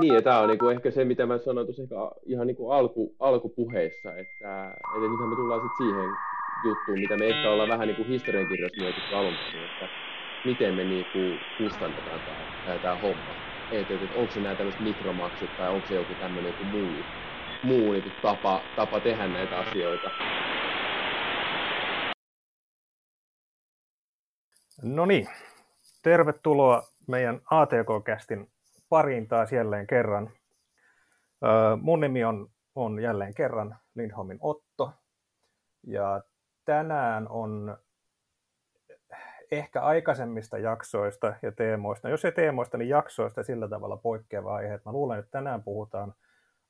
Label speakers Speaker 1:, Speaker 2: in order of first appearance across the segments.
Speaker 1: Niin, ja tämä on niinku ehkä se, mitä mä sanoin tuossa ehkä ihan niinku alku, alkupuheessa, että, että nythän me tullaan sitten siihen juttuun, mitä me ehkä ollaan vähän niinku historiankirjassa mietitty alun perin, että miten me niinku kustannetaan tämä, homma. Että, että, että onko se nämä tämmöiset mikromaksut tai onko se joku tämmöinen joku muu, muu niinku tapa, tapa tehdä näitä asioita.
Speaker 2: No niin, tervetuloa meidän ATK-kästin pariin taas jälleen kerran. Mun nimi on, on jälleen kerran Lindholmin Otto. Ja tänään on ehkä aikaisemmista jaksoista ja teemoista, jos ei teemoista, niin jaksoista sillä tavalla poikkeava aihe. Mä luulen, että tänään puhutaan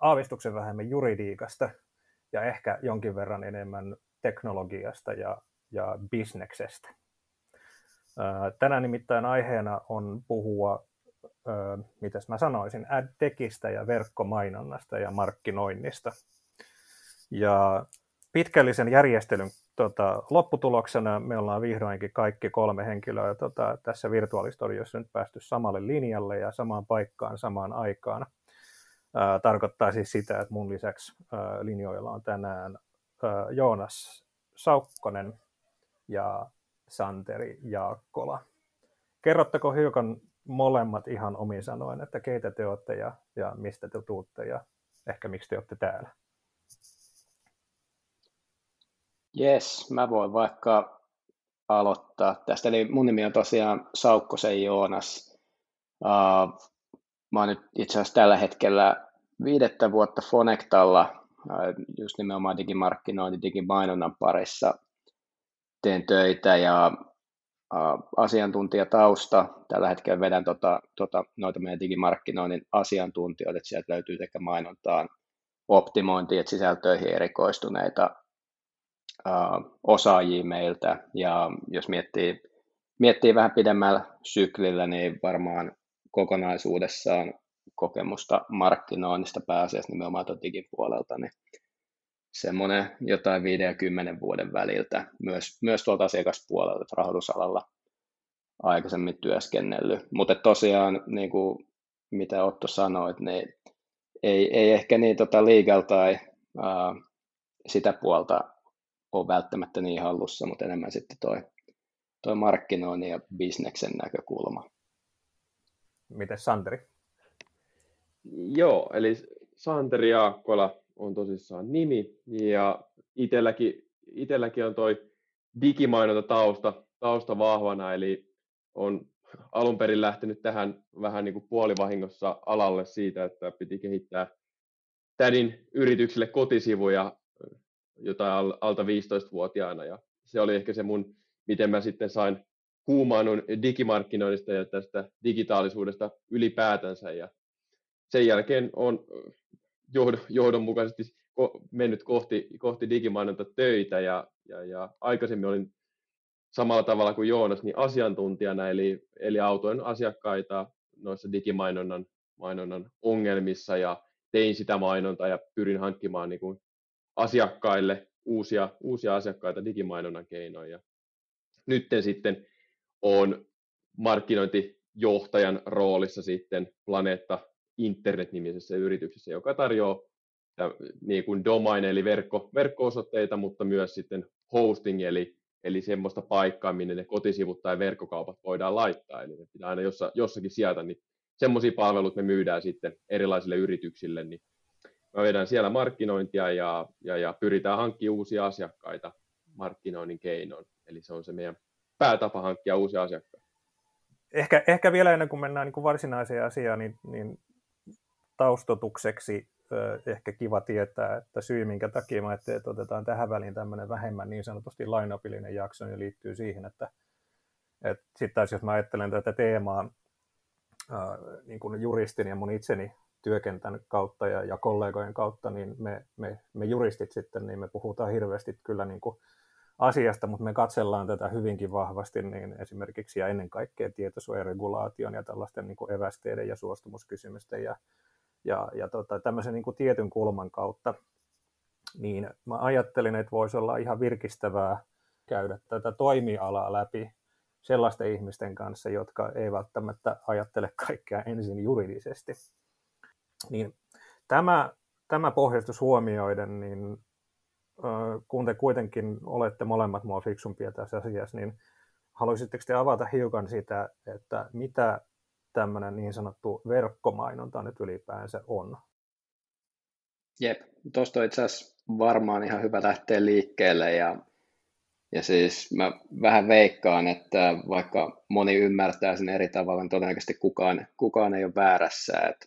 Speaker 2: aavistuksen vähemmän juridiikasta ja ehkä jonkin verran enemmän teknologiasta ja, ja bisneksestä. Tänään nimittäin aiheena on puhua öö, mitäs mä sanoisin, ad-tekistä ja verkkomainonnasta ja markkinoinnista. Ja pitkällisen järjestelyn tota, lopputuloksena me ollaan vihdoinkin kaikki kolme henkilöä tota, tässä virtuaalistudiossa nyt päästy samalle linjalle ja samaan paikkaan samaan aikaan. Ää, tarkoittaa siis sitä, että mun lisäksi ää, linjoilla on tänään ää, Joonas Saukkonen ja Santeri Jaakkola. Kerrottako hiukan molemmat ihan omin sanoen, että keitä te olette ja, ja mistä te tuutte ja ehkä miksi te olette täällä.
Speaker 3: Yes, mä voin vaikka aloittaa tästä. Eli mun nimi on tosiaan Saukkosen Joonas. Uh, mä oon nyt itse asiassa tällä hetkellä viidettä vuotta Fonectalla, uh, just nimenomaan digimarkkinointi, digimainonnan parissa teen töitä ja asiantuntijatausta. Tällä hetkellä vedän tota, tota, noita meidän digimarkkinoinnin asiantuntijoita, että sieltä löytyy sekä mainontaan, optimointiin että sisältöihin erikoistuneita uh, osaajia meiltä. Ja jos miettii, miettii vähän pidemmällä syklillä, niin varmaan kokonaisuudessaan kokemusta markkinoinnista pääasiassa nimenomaan digipuolelta, niin semmoinen jotain 5 ja 10 vuoden väliltä, myös, myös tuolta asiakaspuolelta, rahoitusalalla aikaisemmin työskennellyt. Mutta tosiaan, niin kuin mitä Otto sanoi, niin ei, ei ehkä niin tota legal tai ää, sitä puolta ole välttämättä niin hallussa, mutta enemmän sitten toi, toi markkinoinnin ja bisneksen näkökulma.
Speaker 2: Miten Santeri?
Speaker 1: Joo, eli Santeri Jaakkola, on tosissaan nimi, ja itselläkin, itselläkin on toi digimainonta tausta, tausta vahvana, eli on alun perin lähtenyt tähän vähän niin kuin puolivahingossa alalle siitä, että piti kehittää tädin yrityksille kotisivuja jotain alta 15-vuotiaana, ja se oli ehkä se mun, miten mä sitten sain huumaannun digimarkkinoinnista ja tästä digitaalisuudesta ylipäätänsä, ja sen jälkeen on johdonmukaisesti mennyt kohti, kohti digimainonta töitä ja, ja, ja aikaisemmin olin samalla tavalla kuin Joonas niin asiantuntijana, eli, eli autoin asiakkaita noissa digimainonnan mainonnan ongelmissa ja tein sitä mainontaa ja pyrin hankkimaan niin kuin asiakkaille uusia, uusia asiakkaita digimainonnan keinoin. Ja nytten sitten on markkinointijohtajan roolissa sitten Planeetta Internet-nimisessä yrityksessä, joka tarjoaa niin kuin domain eli verkko, verkko-osoitteita, mutta myös sitten hosting eli, eli semmoista paikkaa, minne ne kotisivut tai verkkokaupat voidaan laittaa. Eli ne pitää aina jossa, jossakin sijata, niin semmoisia palveluita me myydään sitten erilaisille yrityksille, niin mä vedän siellä markkinointia ja, ja, ja pyritään hankkimaan uusia asiakkaita markkinoinnin keinoin. Eli se on se meidän päätapa hankkia uusia asiakkaita.
Speaker 2: Ehkä, ehkä vielä ennen kuin mennään niin kuin varsinaiseen asiaan, niin, niin taustotukseksi ehkä kiva tietää, että syy minkä takia mä ajattelin, että otetaan tähän väliin tämmöinen vähemmän niin sanotusti lainopillinen jakso, niin liittyy siihen, että, että sitten taas jos mä ajattelen tätä teemaa niin kuin juristin ja mun itseni työkentän kautta ja, ja kollegojen kautta, niin me, me, me juristit sitten, niin me puhutaan hirveästi kyllä niin kuin asiasta, mutta me katsellaan tätä hyvinkin vahvasti niin esimerkiksi ja ennen kaikkea tietosuojaregulaation ja tällaisten niin kuin evästeiden ja suostumuskysymysten ja ja, ja tota, tämmöisen niin kuin tietyn kulman kautta, niin mä ajattelin, että voisi olla ihan virkistävää käydä tätä toimialaa läpi sellaisten ihmisten kanssa, jotka ei välttämättä ajattele kaikkea ensin juridisesti. Niin tämä, tämä pohjastus huomioiden, niin kun te kuitenkin olette molemmat mua fiksumpia tässä asiassa, niin haluaisitteko te avata hiukan sitä, että mitä tämmöinen niin sanottu verkkomainonta nyt ylipäänsä on?
Speaker 3: Jep, tuosta on itse asiassa varmaan ihan hyvä lähteä liikkeelle ja, ja siis mä vähän veikkaan, että vaikka moni ymmärtää sen eri tavalla, niin todennäköisesti kukaan, kukaan ei ole väärässä, että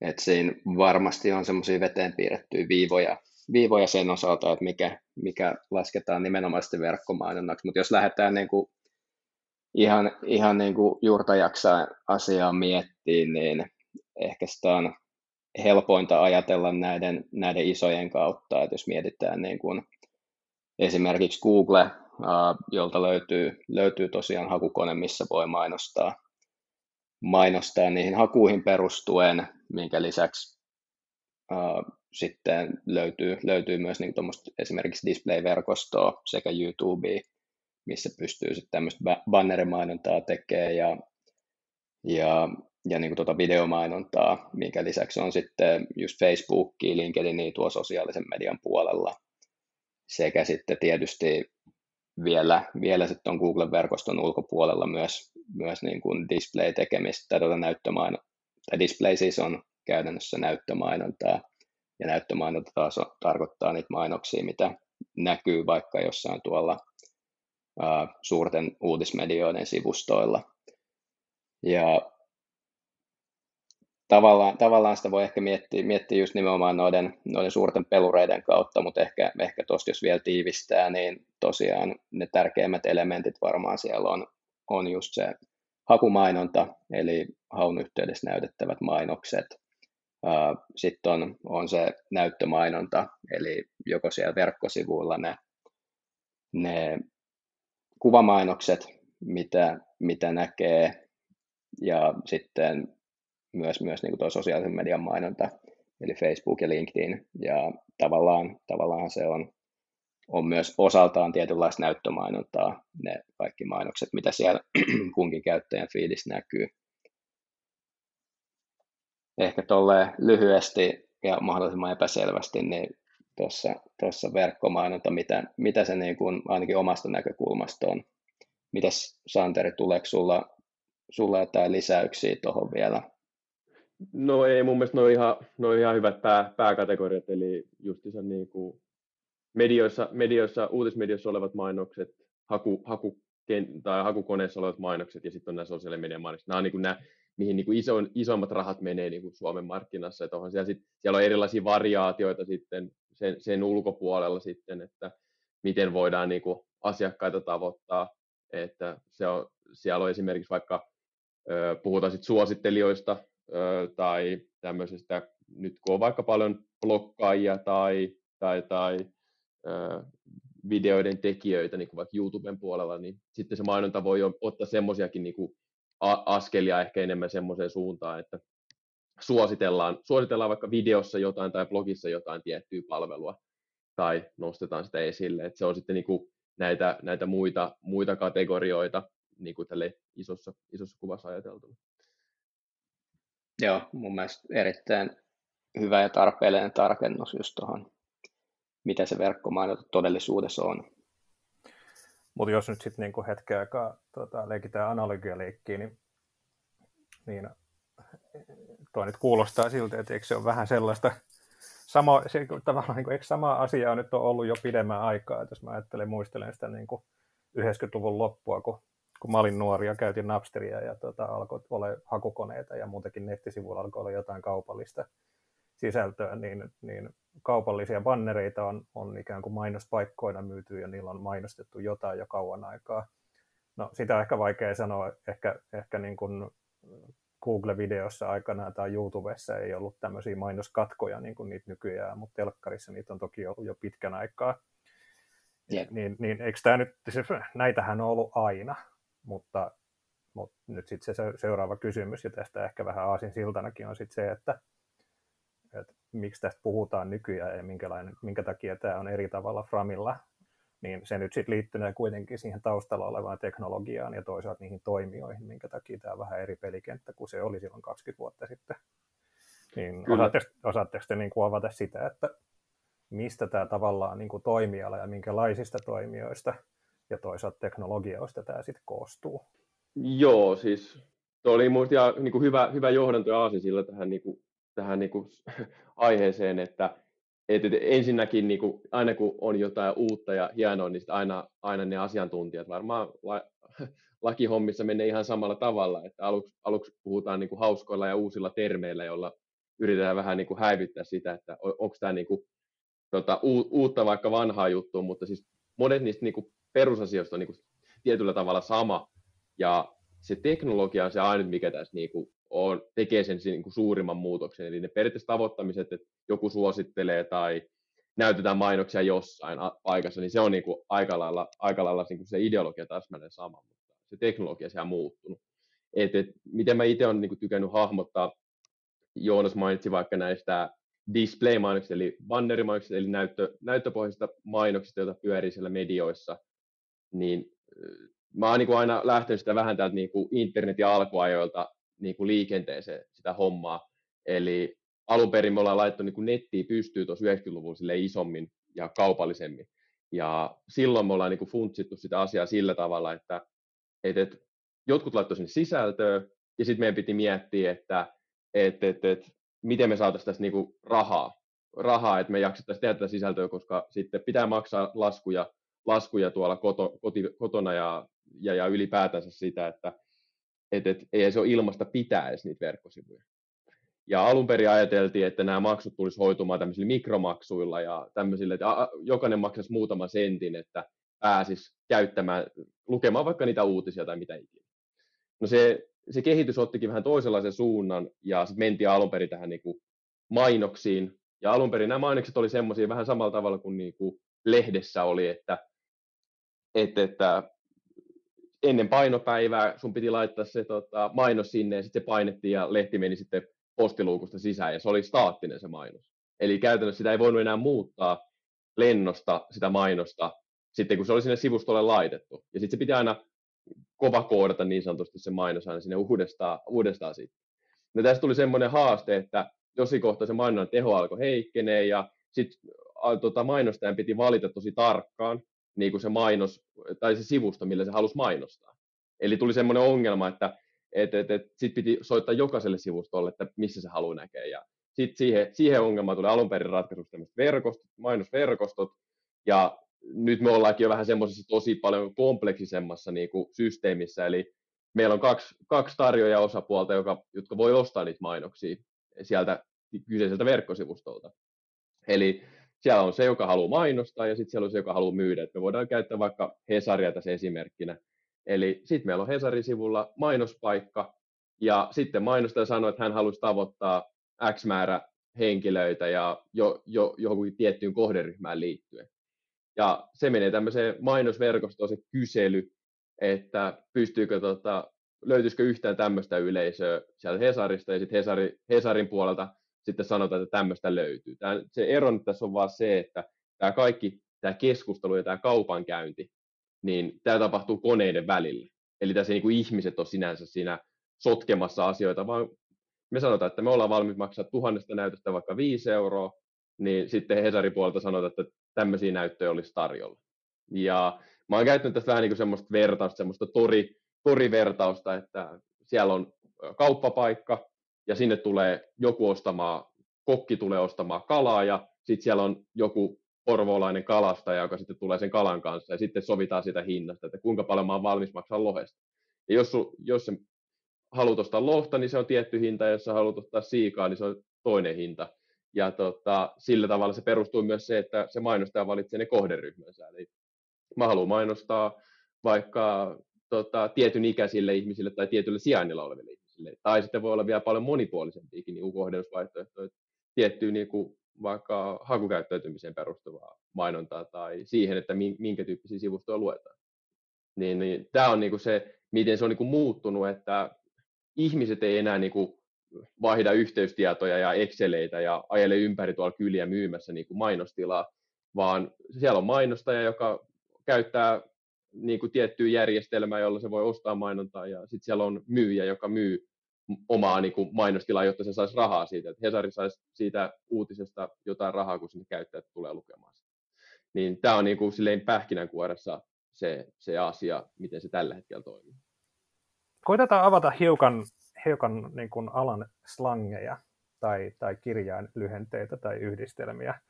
Speaker 3: et siinä varmasti on semmoisia veteen piirrettyjä viivoja, viivoja sen osalta, että mikä, mikä lasketaan nimenomaan verkkomainonnaksi, mutta jos lähdetään niin kuin ihan, ihan niin kuin juurta jaksaa asiaa miettiä, niin ehkä sitä on helpointa ajatella näiden, näiden isojen kautta, että jos mietitään niin kuin esimerkiksi Google, jolta löytyy, löytyy tosiaan hakukone, missä voi mainostaa, mainostaa niihin hakuihin perustuen, minkä lisäksi sitten löytyy, löytyy myös niin esimerkiksi display-verkostoa sekä YouTubea, missä pystyy sitten tämmöistä bannerimainontaa tekemään ja, ja, ja niin kuin tuota videomainontaa, minkä lisäksi on sitten just Facebookia, LinkedInia tuo sosiaalisen median puolella. Sekä sitten tietysti vielä, vielä sitten on Google-verkoston ulkopuolella myös, myös niin kuin display-tekemistä tuota näyttömaino, tai display siis on käytännössä näyttömainontaa, ja näyttömainonta taas tarkoittaa niitä mainoksia, mitä näkyy vaikka jossain tuolla suurten uutismedioiden sivustoilla. Ja tavallaan, tavallaan sitä voi ehkä miettiä, miettiä just nimenomaan noiden, noiden suurten pelureiden kautta, mutta ehkä, ehkä tuosta jos vielä tiivistää, niin tosiaan ne tärkeimmät elementit varmaan siellä on, on just se hakumainonta, eli haun yhteydessä näytettävät mainokset. Sitten on, on se näyttömainonta, eli joko siellä verkkosivuilla ne, ne kuvamainokset, mitä, mitä näkee, ja sitten myös, myös niin kuin tuo sosiaalisen median mainonta, eli Facebook ja LinkedIn, ja tavallaan, tavallaan se on, on myös osaltaan tietynlaista näyttömainontaa, ne kaikki mainokset, mitä siellä kunkin käyttäjän fiilissä näkyy. Ehkä tolleen lyhyesti ja mahdollisimman epäselvästi, niin tuossa, tuossa verkkomainonta, mitä, mitä se niin kuin ainakin omasta näkökulmasta on. Mitäs Santeri, tuleeko sulla, sulla jotain lisäyksiä tuohon vielä?
Speaker 1: No ei, mun mielestä ne on ihan, ne on ihan hyvät pää, pääkategoriat, eli justiinsa niin kuin medioissa, medioissa, uutismedioissa olevat mainokset, haku, haku, tai hakukoneessa olevat mainokset ja sitten on nämä sosiaalisen median mainokset. Nämä on niin kuin nämä, mihin niin kuin iso, isommat rahat menee niin kuin Suomen markkinassa. Että siellä, sit, siellä on erilaisia variaatioita sitten sen, sen ulkopuolella sitten, että miten voidaan niin kuin asiakkaita tavoittaa. Että se on, siellä on esimerkiksi vaikka, puhutaan sitten suosittelijoista tai tämmöisestä, nyt kun on vaikka paljon blokkaajia tai, tai, tai videoiden tekijöitä, niin kuin vaikka YouTuben puolella, niin sitten se mainonta voi ottaa semmoisiakin niin askelia ehkä enemmän semmoiseen suuntaan, että suositellaan, suositellaan vaikka videossa jotain tai blogissa jotain tiettyä palvelua tai nostetaan sitä esille. Että se on sitten niin kuin näitä, näitä muita, muita kategorioita niin kuin tälle isossa, isossa kuvassa ajateltuna.
Speaker 3: Joo, mun mielestä erittäin hyvä ja tarpeellinen tarkennus just tuohon, mitä se verkkomainonta todellisuudessa on.
Speaker 2: Mutta jos nyt sitten niinku hetken aikaa tota, leikitään analogialeikkiä, niin, niin toi nyt kuulostaa siltä, että eikö se ole vähän sellaista, sama, se, tavallaan, niin kuin, eikö sama asia on nyt ollut jo pidemmän aikaa, että jos mä ajattelen, muistelen sitä niin kuin 90-luvun loppua, kun, kun mä olin nuori ja käytin Napsteria ja tota, alkoi olla hakukoneita ja muutenkin nettisivuilla alkoi olla jotain kaupallista sisältöä, niin, niin kaupallisia bannereita on, on ikään kuin mainospaikkoina myyty ja niillä on mainostettu jotain jo kauan aikaa. No sitä on ehkä vaikea sanoa, ehkä, ehkä niin kuin Google-videossa aikanaan tai YouTubessa ei ollut tämmöisiä mainoskatkoja niin kuin niitä nykyään, mutta telkkarissa niitä on toki ollut jo pitkän aikaa. Yeah. Niin, niin eikö tämä nyt, se, näitähän on ollut aina, mutta, mutta nyt sitten se seuraava kysymys, ja tästä ehkä vähän aasin siltanakin on sitten se, että, että miksi tästä puhutaan nykyään ja minkälainen, minkä takia tämä on eri tavalla Framilla niin se nyt sitten liittyy kuitenkin siihen taustalla olevaan teknologiaan ja toisaalta niihin toimijoihin, minkä takia tämä on vähän eri pelikenttä kuin se oli silloin 20 vuotta sitten. Niin osaatteko, osaatteko te niin kuin avata sitä, että mistä tämä tavallaan niin kuin toimiala ja minkälaisista toimijoista ja toisaalta teknologioista tämä sitten koostuu?
Speaker 1: Joo, siis tuo oli minusta niin kuin hyvä, hyvä johdanto ja sillä tähän, niin kuin, tähän niin kuin, aiheeseen, että et, et, ensinnäkin niin aina kun on jotain uutta ja hienoa, niin aina, aina ne asiantuntijat varmaan la, lakihommissa menee ihan samalla tavalla, että aluksi, aluksi puhutaan niin hauskoilla ja uusilla termeillä, joilla yritetään vähän niin häivyttää sitä, että onko tämä niin tota, uutta vaikka vanhaa juttua, mutta siis monet niistä niin perusasioista on niin tietyllä tavalla sama, ja se teknologia on se ainut, mikä tässä niin on, tekee sen niin kuin suurimman muutoksen, eli ne periaatteessa tavoittamiset, että joku suosittelee tai näytetään mainoksia jossain paikassa, niin se on niin kuin aika lailla, aika lailla niin kuin se ideologia täsmälleen sama, mutta se teknologia on muuttunut. Et, et, miten mä itse olen niin kuin, tykännyt hahmottaa, Joonas mainitsi vaikka näistä display-mainoksista, eli bannerimainoksista, eli näyttö, näyttöpohjaisista mainoksista, joita pyörii siellä medioissa, niin mä oon niin kuin aina lähtenyt sitä vähän täältä niin kuin internetin alkuajoilta niin kuin liikenteeseen sitä hommaa. Eli alun perin me ollaan laittu niin kuin nettiin pystyy tuossa 90-luvulla isommin ja kaupallisemmin. Ja silloin me ollaan niin kuin funtsittu sitä asiaa sillä tavalla, että, että, että jotkut laittoi sinne sisältöä, ja sitten meidän piti miettiä, että, että, että, että miten me saataisiin tästä niin kuin rahaa, rahaa, että me jaksettaisiin tehdä tätä sisältöä, koska sitten pitää maksaa laskuja, laskuja tuolla koto, koti, kotona ja, ja, ja ylipäätänsä sitä, että et, et, ei se ole ilmasta pitää edes niitä verkkosivuja. Ja alun perin ajateltiin, että nämä maksut tulisi hoitumaan tämmöisillä mikromaksuilla ja tämmöisillä, että jokainen maksaisi muutaman sentin, että pääsisi käyttämään, lukemaan vaikka niitä uutisia tai mitä ikinä. No se, se kehitys ottikin vähän toisenlaisen suunnan ja sitten mentiin alun perin tähän niin kuin mainoksiin. Ja alun perin nämä mainokset oli semmoisia vähän samalla tavalla kuin, niin kuin lehdessä oli, että, että, että ennen painopäivää sun piti laittaa se tota, mainos sinne ja sitten se painettiin ja lehti meni sitten postiluukusta sisään ja se oli staattinen se mainos. Eli käytännössä sitä ei voinut enää muuttaa lennosta sitä mainosta sitten kun se oli sinne sivustolle laitettu. Ja sitten se piti aina kova koodata niin sanotusti se mainos aina sinne uudestaan, uudestaan sitten. No tästä tuli semmoinen haaste, että jossain kohtaa se mainonnan teho alkoi heikkenee ja sitten tota, mainostajan piti valita tosi tarkkaan, niin kuin se mainos tai se sivusto, millä se halusi mainostaa. Eli tuli semmoinen ongelma, että et, et, et, sitten piti soittaa jokaiselle sivustolle, että missä se haluaa näkeä. Ja sitten siihen, siihen ongelmaan tuli alun perin tämmöiset verkostot, mainosverkostot, ja nyt me ollaankin jo vähän semmoisessa tosi paljon kompleksisemmassa niin kuin systeemissä, eli meillä on kaksi, kaksi tarjoajaa osapuolta, joka, jotka voi ostaa niitä mainoksia sieltä kyseiseltä verkkosivustolta. Eli siellä on se, joka haluaa mainostaa ja sitten siellä on se, joka haluaa myydä. Et me voidaan käyttää vaikka Hesaria tässä esimerkkinä. Eli sitten meillä on Hesarin sivulla mainospaikka ja sitten mainostaja sanoo, että hän haluaisi tavoittaa X määrä henkilöitä ja jo, jo, johonkin tiettyyn kohderyhmään liittyen. Ja se menee tämmöiseen mainosverkostoon se kysely, että pystyykö tota, löytyisikö yhtään tämmöistä yleisöä sieltä Hesarista ja sitten Hesari, Hesarin puolelta sitten sanotaan, että tämmöistä löytyy. Tämä, se ero nyt tässä on vaan se, että tämä kaikki, tämä keskustelu ja tämä kaupankäynti, niin tämä tapahtuu koneiden välillä. Eli tässä ei niin kuin ihmiset ole sinänsä siinä sotkemassa asioita, vaan me sanotaan, että me ollaan valmiit maksaa tuhannesta näytöstä vaikka viisi euroa, niin sitten Hesarin puolelta sanotaan, että tämmöisiä näyttöjä olisi tarjolla. Ja mä oon käyttänyt tästä vähän niin kuin semmoista vertausta, semmoista tori, torivertausta, että siellä on kauppapaikka, ja sinne tulee joku ostamaan, kokki tulee ostamaan kalaa, ja sitten siellä on joku porvoolainen kalastaja, joka sitten tulee sen kalan kanssa, ja sitten sovitaan sitä hinnasta, että kuinka paljon mä oon valmis maksaa lohesta. Ja jos, jos se haluat ostaa lohta, niin se on tietty hinta, ja jos sä haluat ostaa siikaa, niin se on toinen hinta. Ja tota, sillä tavalla se perustuu myös se, että se mainostaja valitsee ne kohderyhmänsä. Eli mä haluan mainostaa vaikka tota, tietyn ikäisille ihmisille tai tietylle sijainnilla oleville ihmisille. Tai sitten voi olla vielä paljon monipuolisempiakin niin kohdennusvaihtoehtoja tiettyyn niin kuin vaikka hakukäyttäytymiseen perustuvaa mainontaa tai siihen, että minkä tyyppisiä sivustoja luetaan. Niin, niin tämä on niin kuin se, miten se on niin kuin muuttunut, että ihmiset ei enää niin kuin vaihda yhteystietoja ja Exceleitä ja ajele ympäri tuolla kyliä myymässä niin kuin mainostilaa, vaan siellä on mainostaja, joka käyttää niin kuin tiettyä järjestelmää, jolla se voi ostaa mainontaa, ja sitten siellä on myyjä, joka myy omaa niin kuin mainostilaa, jotta se saisi rahaa siitä. Että Hesari saisi siitä uutisesta jotain rahaa, kun sinne käyttäjät tulee lukemaan sitä. Niin tämä on niin kuin silleen pähkinänkuoressa se, se asia, miten se tällä hetkellä toimii.
Speaker 2: Koitetaan avata hiukan, hiukan niin kuin alan slangeja tai, tai kirjainlyhenteitä tai yhdistelmiä.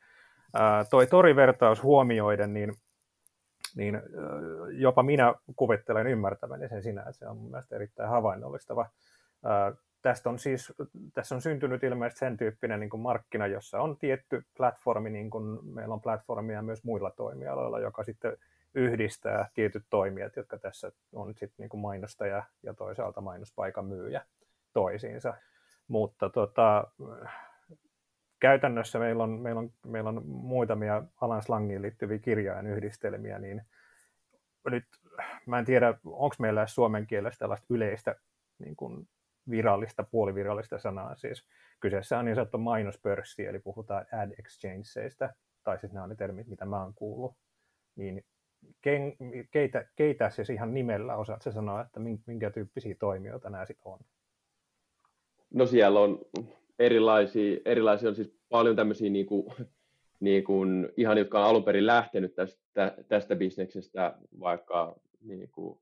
Speaker 2: Ää, toi torivertaus huomioiden, niin, niin jopa minä kuvittelen ymmärtäväni sen sinä, että se on mun mielestä erittäin havainnollistava. Tästä on siis, tässä on syntynyt ilmeisesti sen tyyppinen niin kuin markkina, jossa on tietty platformi, niin kuin meillä on platformia myös muilla toimialoilla, joka sitten yhdistää tietyt toimijat, jotka tässä on sitten niin kuin mainostaja ja toisaalta mainospaikan myyjä toisiinsa. Mutta tota, käytännössä meillä on, meillä, on, meillä on muutamia alan slangiin liittyviä kirjainyhdistelmiä, niin nyt mä en tiedä, onko meillä suomen kielessä tällaista yleistä niin kuin virallista, puolivirallista sanaa. Siis kyseessä on niin sanottu mainospörssi, eli puhutaan ad exchangeista, tai siis nämä on ne termit, mitä mä oon kuullut. Niin ken, keitä, keitä siis ihan nimellä osaat se sanoa, että minkä tyyppisiä toimijoita nämä sitten on?
Speaker 1: No siellä on erilaisia, erilaisia on siis paljon tämmöisiä niin kuin, niin kuin, ihan jotka on alun perin lähtenyt tästä, tästä bisneksestä, vaikka niin kuin,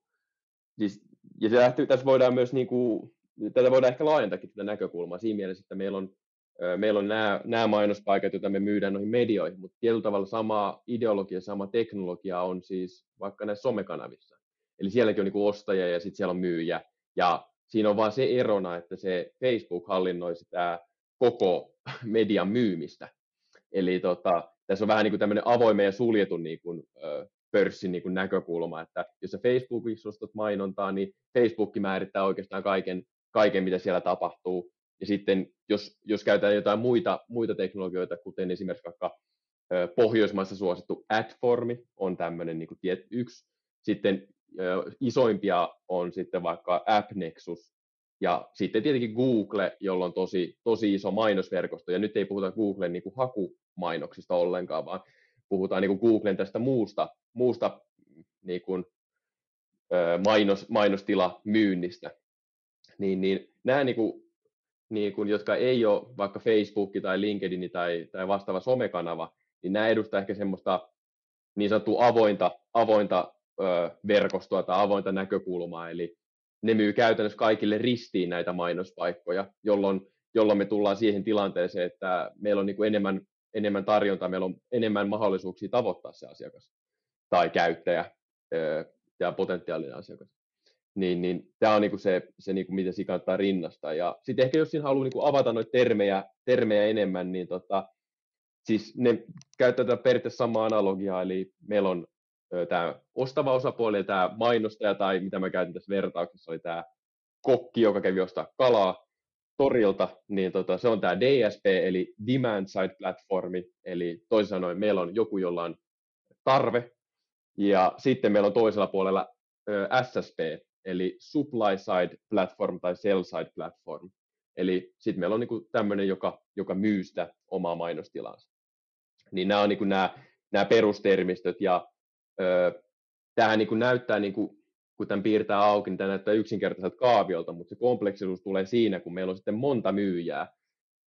Speaker 1: siis, ja se lähti, tässä voidaan myös niin kuin, tätä voidaan ehkä laajentakin tätä näkökulmaa siinä mielessä, että meillä on, meillä on nämä, nämä mainospaikat, joita me myydään noihin medioihin, mutta tietyllä tavalla sama ideologia, sama teknologia on siis vaikka näissä somekanavissa. Eli sielläkin on niin ostajia ja sitten siellä on myyjä. Ja siinä on vaan se erona, että se Facebook hallinnoi sitä koko median myymistä. Eli tota, tässä on vähän niin kuin tämmöinen avoimen ja suljetun niin kuin, ö, pörssin niin kuin näkökulma, että jos sä Facebookissa ostat mainontaa, niin Facebook määrittää oikeastaan kaiken, kaiken, mitä siellä tapahtuu. Ja sitten jos, jos käytetään jotain muita, muita teknologioita, kuten esimerkiksi vaikka ö, Pohjoismaissa suosittu Adformi on tämmöinen niin kuin tiet, yksi. Sitten ö, isoimpia on sitten vaikka AppNexus, ja sitten tietenkin Google, jolla on tosi, tosi iso mainosverkosto, ja nyt ei puhuta Googlen niin kuin hakumainoksista ollenkaan, vaan puhutaan niin kuin Googlen tästä muusta, muusta niin kuin, mainos, mainostilamyynnistä. Niin, niin nämä, niin kuin, niin kuin, jotka ei ole vaikka Facebook tai LinkedIn tai, tai vastaava somekanava, niin nämä edustaa ehkä semmoista niin sanottua avointa, avointa ö, verkostoa tai avointa näkökulmaa, eli ne myy käytännössä kaikille ristiin näitä mainospaikkoja, jolloin, jolloin me tullaan siihen tilanteeseen, että meillä on niin kuin enemmän, enemmän tarjontaa, meillä on enemmän mahdollisuuksia tavoittaa se asiakas tai käyttäjä ja potentiaalinen asiakas. Niin, niin tämä on niinku se, se niinku, mitä siinä kannattaa rinnastaa. Ja sitten ehkä jos siinä haluaa niinku avata noita termejä, termejä enemmän, niin tota, siis ne käyttää periaatteessa samaa analogiaa, eli meillä on tämä ostava osapuoli tämä mainostaja, tai mitä mä käytin tässä vertauksessa, oli tämä kokki, joka kävi ostaa kalaa torilta, niin tota, se on tämä DSP, eli Demand Side Platformi, eli toisin sanoen meillä on joku, jolla on tarve, ja sitten meillä on toisella puolella ö, SSP, eli Supply Side Platform tai Sell Side Platform. Eli sitten meillä on niinku tämmöinen, joka, joka myy sitä omaa mainostilaansa. Niin nämä on niinku nämä perustermistöt, ja tämähän niin kuin näyttää, niin kuin, kun tämän piirtää auki, niin tämä näyttää yksinkertaiselta kaaviolta, mutta se kompleksisuus tulee siinä, kun meillä on sitten monta myyjää.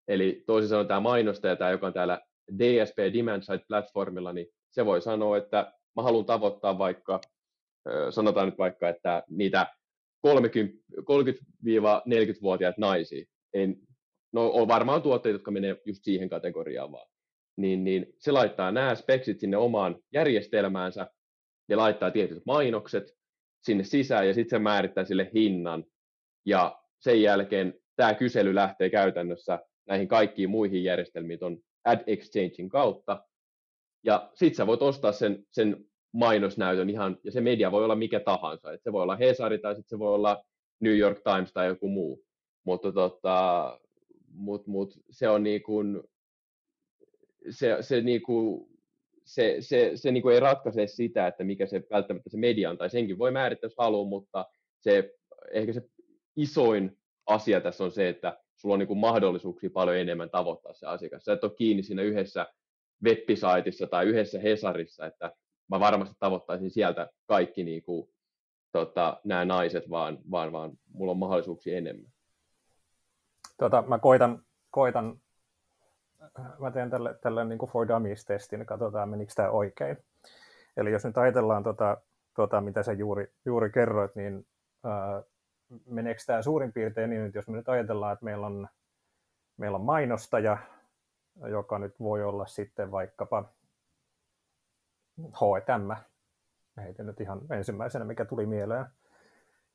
Speaker 1: Eli toisin sanoen tämä mainostaja, tämä, joka on täällä DSP, Demand Side Platformilla, niin se voi sanoa, että mä haluan tavoittaa vaikka, sanotaan nyt vaikka, että niitä 30-40-vuotiaita naisia. En, no on varmaan tuotteita, jotka menee just siihen kategoriaan vaan. Niin, niin se laittaa nämä speksit sinne omaan järjestelmäänsä, ja laittaa tietyt mainokset sinne sisään ja sitten se määrittää sille hinnan. Ja sen jälkeen tämä kysely lähtee käytännössä näihin kaikkiin muihin järjestelmiin on Ad Exchangein kautta. Ja sitten sä voit ostaa sen, sen mainosnäytön ihan, ja se media voi olla mikä tahansa. Et se voi olla Hesari tai sitten se voi olla New York Times tai joku muu. Mutta tota, mut, mut, se on niin kuin, se, se niin kuin se, se, se niin kuin ei ratkaise sitä, että mikä se välttämättä se media on, tai senkin voi määrittää, jos haluaa, mutta se, ehkä se isoin asia tässä on se, että sulla on niin kuin mahdollisuuksia paljon enemmän tavoittaa se asiakas. Sä et ole kiinni siinä yhdessä web tai yhdessä Hesarissa, että mä varmasti tavoittaisin sieltä kaikki niin kuin, tota, nämä naiset, vaan, vaan, vaan mulla on mahdollisuuksia enemmän.
Speaker 2: Tota, mä koitan, koitan mä teen tälle, tälle niin kuin for dummies-testin, katsotaan menikö tämä oikein. Eli jos nyt ajatellaan, tota, tota, mitä sä juuri, juuri kerroit, niin ää, meneekö tämä suurin piirtein niin, että jos me nyt ajatellaan, että meillä on, meillä on mainostaja, joka nyt voi olla sitten vaikkapa H&M, heitän nyt ihan ensimmäisenä, mikä tuli mieleen.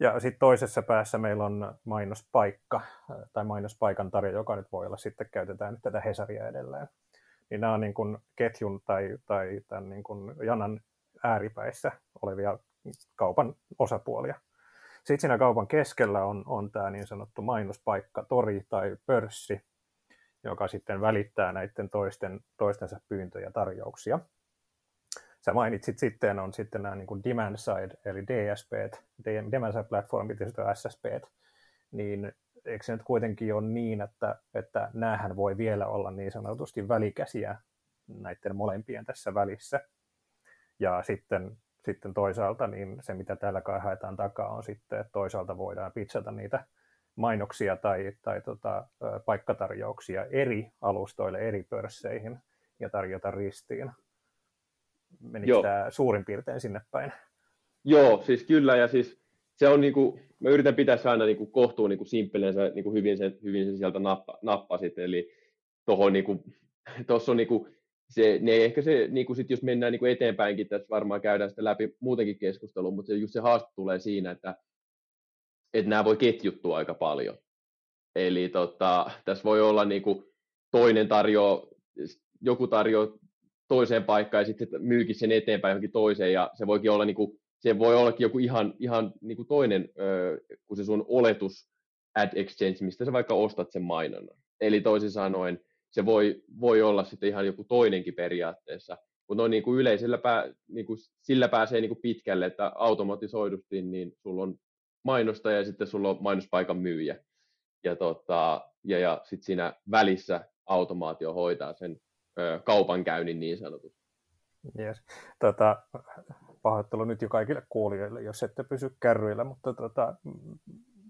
Speaker 2: Ja sitten toisessa päässä meillä on mainospaikka tai mainospaikan tarjo, joka nyt voi olla sitten, käytetään nyt tätä Hesaria edelleen. Niin nämä on niin kuin ketjun tai, tai tämän niin kuin janan ääripäissä olevia kaupan osapuolia. Sitten siinä kaupan keskellä on, on tämä niin sanottu mainospaikka, tori tai pörssi, joka sitten välittää näiden toisten, toistensa pyyntöjä ja tarjouksia. Sä mainitsit sitten, on sitten nämä niin kuin demand side, eli DSP, demand side platformit ja sitten SSP, niin eikö se nyt kuitenkin ole niin, että, että näähän voi vielä olla niin sanotusti välikäsiä näiden molempien tässä välissä. Ja sitten sitten toisaalta niin se, mitä täällä kai haetaan takaa, on sitten, että toisaalta voidaan pitsata niitä mainoksia tai, tai tota, paikkatarjouksia eri alustoille, eri pörsseihin ja tarjota ristiin. Menikö tämä suurin piirtein sinne päin?
Speaker 1: Joo, siis kyllä, ja siis se on niinku, mä yritän pitää se aina niinku kohtuun niinku simppeleen, sä niinku hyvin, sen, hyvin sen sieltä nappa, nappasit, eli tuohon niinku, tuossa on niinku se, ne ehkä se, niin kuin sit jos mennään niin kuin eteenpäinkin, tässä varmaan käydään sitä läpi muutenkin keskustelua, mutta se, just se haaste tulee siinä, että, että nämä voi ketjuttua aika paljon. Eli tota, tässä voi olla niin kuin toinen tarjoaa, joku tarjoaa toiseen paikkaan ja sitten myykin sen eteenpäin johonkin toiseen ja se voikin olla niin kuin, se voi ollakin joku ihan, ihan niin kuin toinen kuin se sun oletus ad exchange, mistä sä vaikka ostat sen mainonnan. Eli toisin sanoen, se voi, voi olla sitten ihan joku toinenkin periaatteessa. Mutta niin kuin yleisellä pää, niin kuin sillä pääsee niin kuin pitkälle, että automatisoidusti niin sulla on mainostaja ja sitten sulla on mainospaikan myyjä. Ja, tota, ja, ja sitten siinä välissä automaatio hoitaa sen kaupankäynnin niin sanotusti.
Speaker 2: Yes. Tota, pahoittelu nyt jo kaikille kuulijoille, jos ette pysy kärryillä, mutta tota,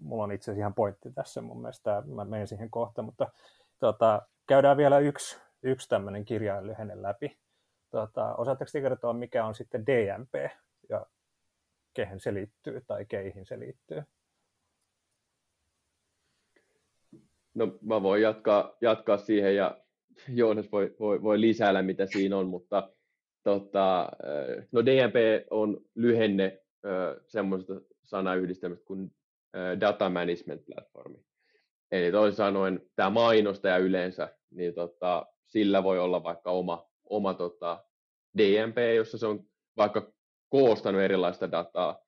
Speaker 2: mulla on itse asiassa ihan pointti tässä mun mielestä, mä menen siihen kohta, mutta tota, käydään vielä yksi, yksi tämmöinen kirjainlyhenne läpi. Tota, osaatteko kertoa, mikä on sitten DMP ja kehen se liittyy tai keihin se liittyy?
Speaker 1: No mä voin jatkaa, jatkaa siihen ja Joonas voi, voi, voi lisäillä, mitä siinä on, mutta tota, no DMP on lyhenne semmoisesta sanayhdistelmästä kuin Data Management Platform. Eli toisin sanoen tämä mainostaja yleensä, niin tota, sillä voi olla vaikka oma, oma tota, DMP, jossa se on vaikka koostanut erilaista dataa.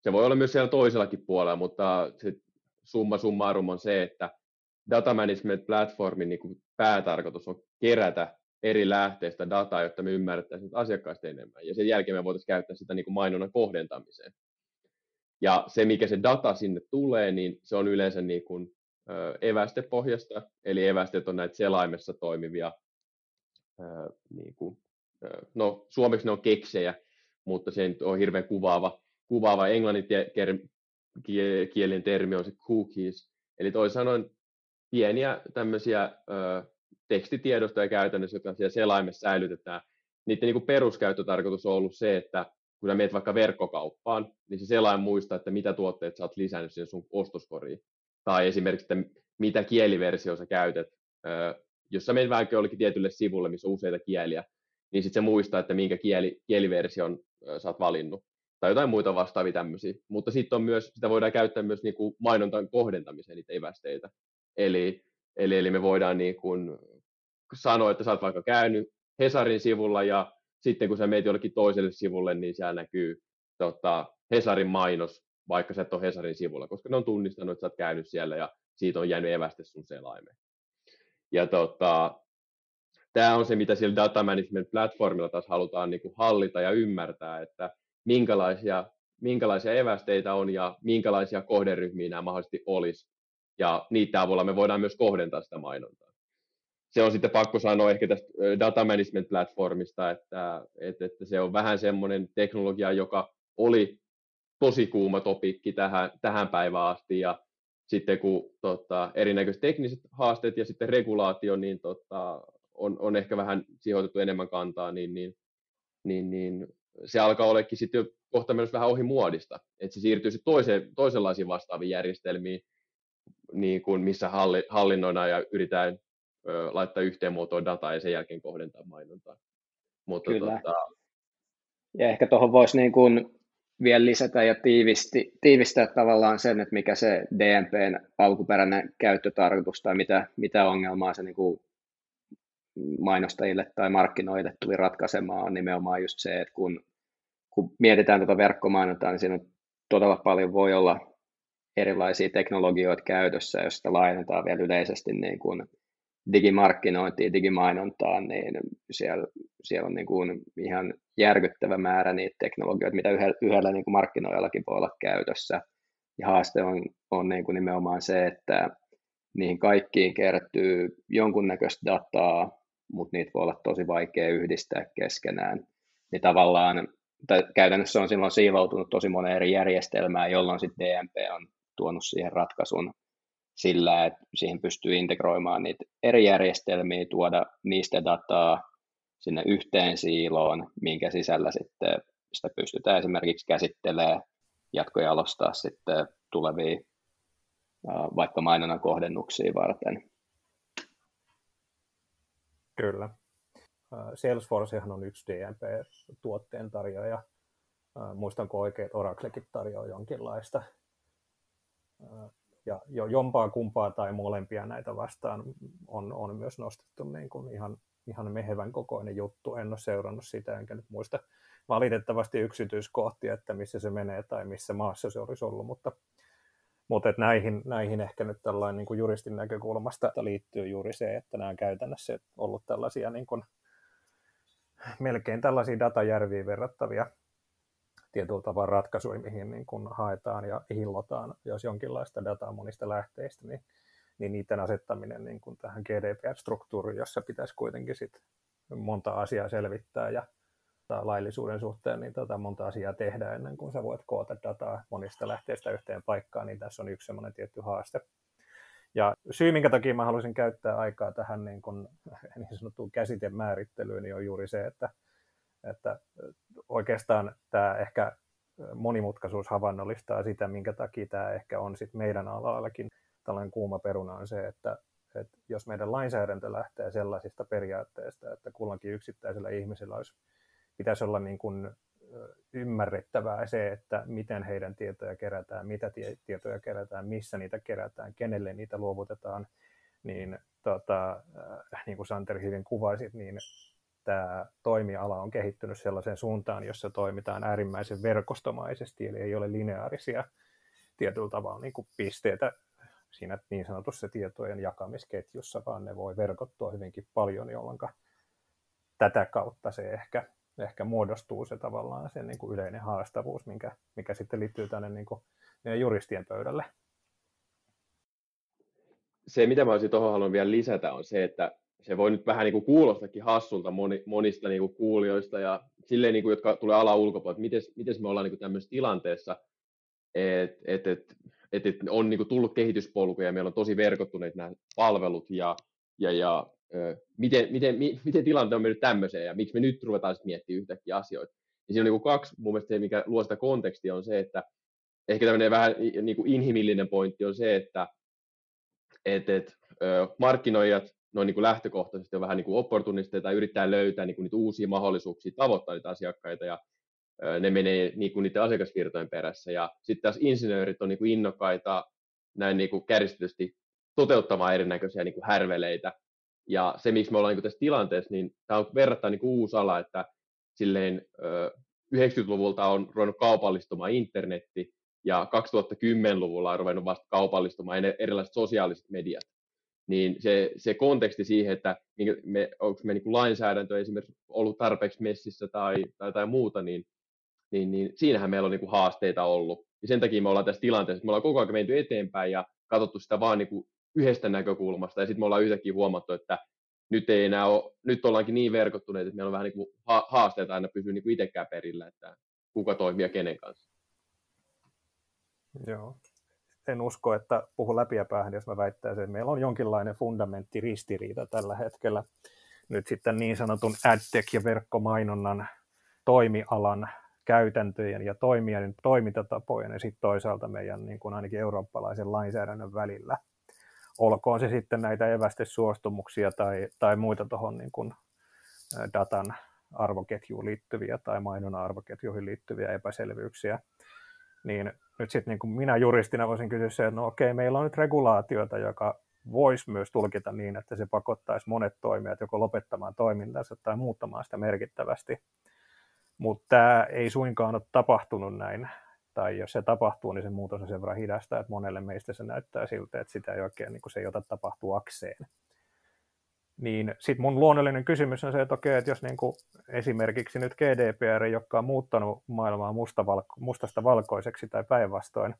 Speaker 1: Se voi olla myös siellä toisellakin puolella, mutta se summa summarum on se, että data management platformin niin kuin päätarkoitus on kerätä eri lähteistä dataa, jotta me ymmärrettäisiin asiakkaista enemmän. Ja sen jälkeen me voitaisiin käyttää sitä niin kuin mainonnan kohdentamiseen. Ja se, mikä se data sinne tulee, niin se on yleensä niin kuin evästepohjasta, eli evästeet on näitä selaimessa toimivia, niin kuin, no suomeksi ne on keksejä, mutta se on hirveän kuvaava, kuvaava englanninkielinen termi on se cookies, eli toisin sanoen pieniä tämmöisiä tekstitiedostoja käytännössä, jotka siellä selaimessa säilytetään. Niiden niin kuin peruskäyttötarkoitus on ollut se, että kun sä menet vaikka verkkokauppaan, niin se selain muistaa, että mitä tuotteet sä oot lisännyt siihen sun ostoskoriin tai esimerkiksi, että mitä kieliversio sä käytät. Jos sä menet vaikka jollekin tietylle sivulle, missä on useita kieliä, niin sitten se muistaa, että minkä kieli, kieliversion sä oot valinnut. Tai jotain muita vastaavia tämmöisiä. Mutta sitten on myös, sitä voidaan käyttää myös niin kuin mainontan kohdentamiseen niitä evästeitä. Eli, eli, eli me voidaan niin kuin sanoa, että sä oot vaikka käynyt Hesarin sivulla ja sitten kun sä meet jollekin toiselle sivulle, niin siellä näkyy tota, Hesarin mainos vaikka sä et ole Hesarin sivulla, koska ne on tunnistanut, että sä oot käynyt siellä ja siitä on jäänyt eväste sun selaimeen. Ja tota, tämä on se, mitä sillä data management platformilla taas halutaan niin kuin hallita ja ymmärtää, että minkälaisia, minkälaisia evästeitä on ja minkälaisia kohderyhmiä nämä mahdollisesti olisi. Ja niitä avulla me voidaan myös kohdentaa sitä mainontaa. Se on sitten pakko sanoa ehkä tästä data management platformista, että, että, että se on vähän semmoinen teknologia, joka oli tosi kuuma topikki tähän, tähän päivään asti. Ja sitten kun tota, erinäköiset tekniset haasteet ja sitten regulaatio, niin tota, on, on ehkä vähän sijoitettu enemmän kantaa, niin, niin, niin, niin se alkaa olekin sitten kohta myös vähän ohi muodista, että se siirtyy sitten toiseen, toisenlaisiin vastaaviin järjestelmiin, niin kuin missä halli, hallinnoidaan ja yritetään ö, laittaa yhteen muotoon dataa ja sen jälkeen kohdentaa mainontaa.
Speaker 3: Mutta Kyllä. Tota... Ja ehkä tuohon voisi niin kuin vielä lisätä ja tiivisti, tiivistää tavallaan sen, että mikä se DMPn alkuperäinen käyttötarkoitus tai mitä, mitä ongelmaa se niin kuin mainostajille tai markkinoille tuli ratkaisemaan, on nimenomaan just se, että kun, kun mietitään tuota verkkomainontaa, niin siinä on todella paljon voi olla erilaisia teknologioita käytössä, jos sitä laajennetaan vielä yleisesti niin kuin digimarkkinointiin, digimainontaan, niin siellä, siellä on niin kuin ihan järkyttävä määrä niitä teknologioita, mitä yhdellä, yhdellä niin kuin markkinoillakin voi olla käytössä. Ja haaste on, on niin kuin nimenomaan se, että niihin kaikkiin kertyy jonkunnäköistä dataa, mutta niitä voi olla tosi vaikea yhdistää keskenään. Niin tavallaan, tai käytännössä on silloin siivoutunut tosi monen eri järjestelmään, jolloin sitten DMP on tuonut siihen ratkaisun sillä, että siihen pystyy integroimaan niitä eri järjestelmiä, tuoda niistä dataa sinne yhteen siiloon, minkä sisällä sitten sitä pystytään esimerkiksi käsittelemään, jatkojalostaa sitten tulevia vaikka mainonnan kohdennuksia varten.
Speaker 2: Kyllä. Salesforcehan on yksi DMP-tuotteen tarjoaja. Muistanko oikein, että Oraclekin tarjoaa jonkinlaista. Ja jo jompaa kumpaa tai molempia näitä vastaan on, on myös nostettu niin kuin ihan, ihan mehevän kokoinen juttu. En ole seurannut sitä, enkä nyt muista valitettavasti yksityiskohtia, että missä se menee tai missä maassa se olisi ollut, mutta mutta että näihin, näihin ehkä nyt tällainen niin kuin juristin näkökulmasta liittyy juuri se, että nämä on käytännössä ollut tällaisia niin kuin, melkein tällaisia datajärviin verrattavia tietyllä tavalla ratkaisuja, mihin niin kuin haetaan ja hillotaan, jos jonkinlaista dataa monista lähteistä, niin, niin niiden asettaminen niin kuin tähän GDPR-struktuuriin, jossa pitäisi kuitenkin sit monta asiaa selvittää ja laillisuuden suhteen niin tota monta asiaa tehdä ennen kuin sä voit koota dataa monista lähteistä yhteen paikkaan, niin tässä on yksi semmoinen tietty haaste. Ja syy, minkä takia mä haluaisin käyttää aikaa tähän niin, kuin, niin sanottuun käsitemäärittelyyn, niin on juuri se, että, että oikeastaan tämä ehkä monimutkaisuus havainnollistaa sitä, minkä takia tämä ehkä on sit meidän alallakin tällainen kuuma peruna on se, että, että jos meidän lainsäädäntö lähtee sellaisista periaatteista, että kullakin yksittäisellä ihmisellä olisi pitäisi olla niin kuin ymmärrettävää se, että miten heidän tietoja kerätään, mitä tietoja kerätään, missä niitä kerätään, kenelle niitä luovutetaan, niin tota, niin kuin Santer hyvin kuvasi, niin tämä toimiala on kehittynyt sellaiseen suuntaan, jossa toimitaan äärimmäisen verkostomaisesti, eli ei ole lineaarisia tietyllä tavalla niin kuin pisteitä siinä niin sanotussa tietojen jakamisketjussa, vaan ne voi verkottua hyvinkin paljon, jolloin tätä kautta se ehkä ehkä muodostuu se tavallaan se niin kuin yleinen haastavuus, minkä, mikä sitten liittyy tänne niin kuin juristien pöydälle.
Speaker 1: Se, mitä mä olisin tuohon halunnut vielä lisätä, on se, että se voi nyt vähän niin kuin kuulostakin hassulta moni, monista niin kuin kuulijoista ja silleen, niin kuin, jotka tulee ala ulkopuolelta, miten, miten me ollaan niin kuin tämmöisessä tilanteessa, että et, et, et, et on niin kuin tullut kehityspolkuja ja meillä on tosi verkottuneet nämä palvelut ja, ja, ja miten, miten, miten tilanne on mennyt tämmöiseen ja miksi me nyt ruvetaan sitten miettimään yhtäkkiä asioita. Ja siinä on niin kaksi, mun mielestä se, mikä luo sitä kontekstia, on se, että ehkä tämmöinen vähän niin kuin inhimillinen pointti on se, että et, et, markkinoijat noin niin kuin lähtökohtaisesti on vähän niin kuin opportunisteja tai yrittää löytää niin kuin niitä uusia mahdollisuuksia tavoittaa niitä asiakkaita ja ne menee niin kuin niiden asiakasvirtojen perässä. Ja sitten taas insinöörit on niin kuin innokkaita näin niin kuin kärjistetysti toteuttamaan erinäköisiä niin kuin härveleitä ja se, miksi me ollaan niin tässä tilanteessa, niin tämä on verrattain niin uusi ala, että silleen 90-luvulta on ruvennut kaupallistumaan internetti, ja 2010-luvulla on ruvennut vasta kaupallistumaan erilaiset sosiaaliset mediat. Niin se, se konteksti siihen, että me, onko me niin lainsäädäntö esimerkiksi ollut tarpeeksi messissä tai, tai tai muuta, niin, niin, niin siinähän meillä on niin kuin haasteita ollut. Ja sen takia me ollaan tässä tilanteessa, että me ollaan koko ajan menty eteenpäin ja katsottu sitä vaan niin kuin yhdestä näkökulmasta, ja sitten me ollaan yhtäkkiä huomattu, että nyt ei enää ole, nyt ollaankin niin verkottuneet, että meillä on vähän niin kuin haasteita aina pysyä niin kuin itsekään perillä, että kuka toimii ja kenen kanssa.
Speaker 2: Joo. En usko, että puhu läpi ja päähän, jos mä väittäisin, että meillä on jonkinlainen fundamentti-ristiriita tällä hetkellä. Nyt sitten niin sanotun AdTech- ja verkkomainonnan toimialan käytäntöjen ja toimijan toimintatapojen ja sitten toisaalta meidän niin kuin ainakin eurooppalaisen lainsäädännön välillä. Olkoon se sitten näitä evästesuostumuksia tai, tai muita tuohon niin kuin datan arvoketjuun liittyviä tai mainonnan arvoketjuihin liittyviä epäselvyyksiä, niin nyt sitten niin minä juristina voisin kysyä se, että no okei, meillä on nyt regulaatiota, joka voisi myös tulkita niin, että se pakottaisi monet toimijat joko lopettamaan toimintansa tai muuttamaan sitä merkittävästi. Mutta tämä ei suinkaan ole tapahtunut näin, tai jos se tapahtuu, niin se muutos on sen verran hidasta, että monelle meistä se näyttää siltä, että sitä ei oikein niin se ei ota tapahtuakseen. Niin sitten mun luonnollinen kysymys on se, että okei, että jos niin kuin esimerkiksi nyt GDPR, joka on muuttanut maailmaa mustavalko- mustasta valkoiseksi tai päinvastoin,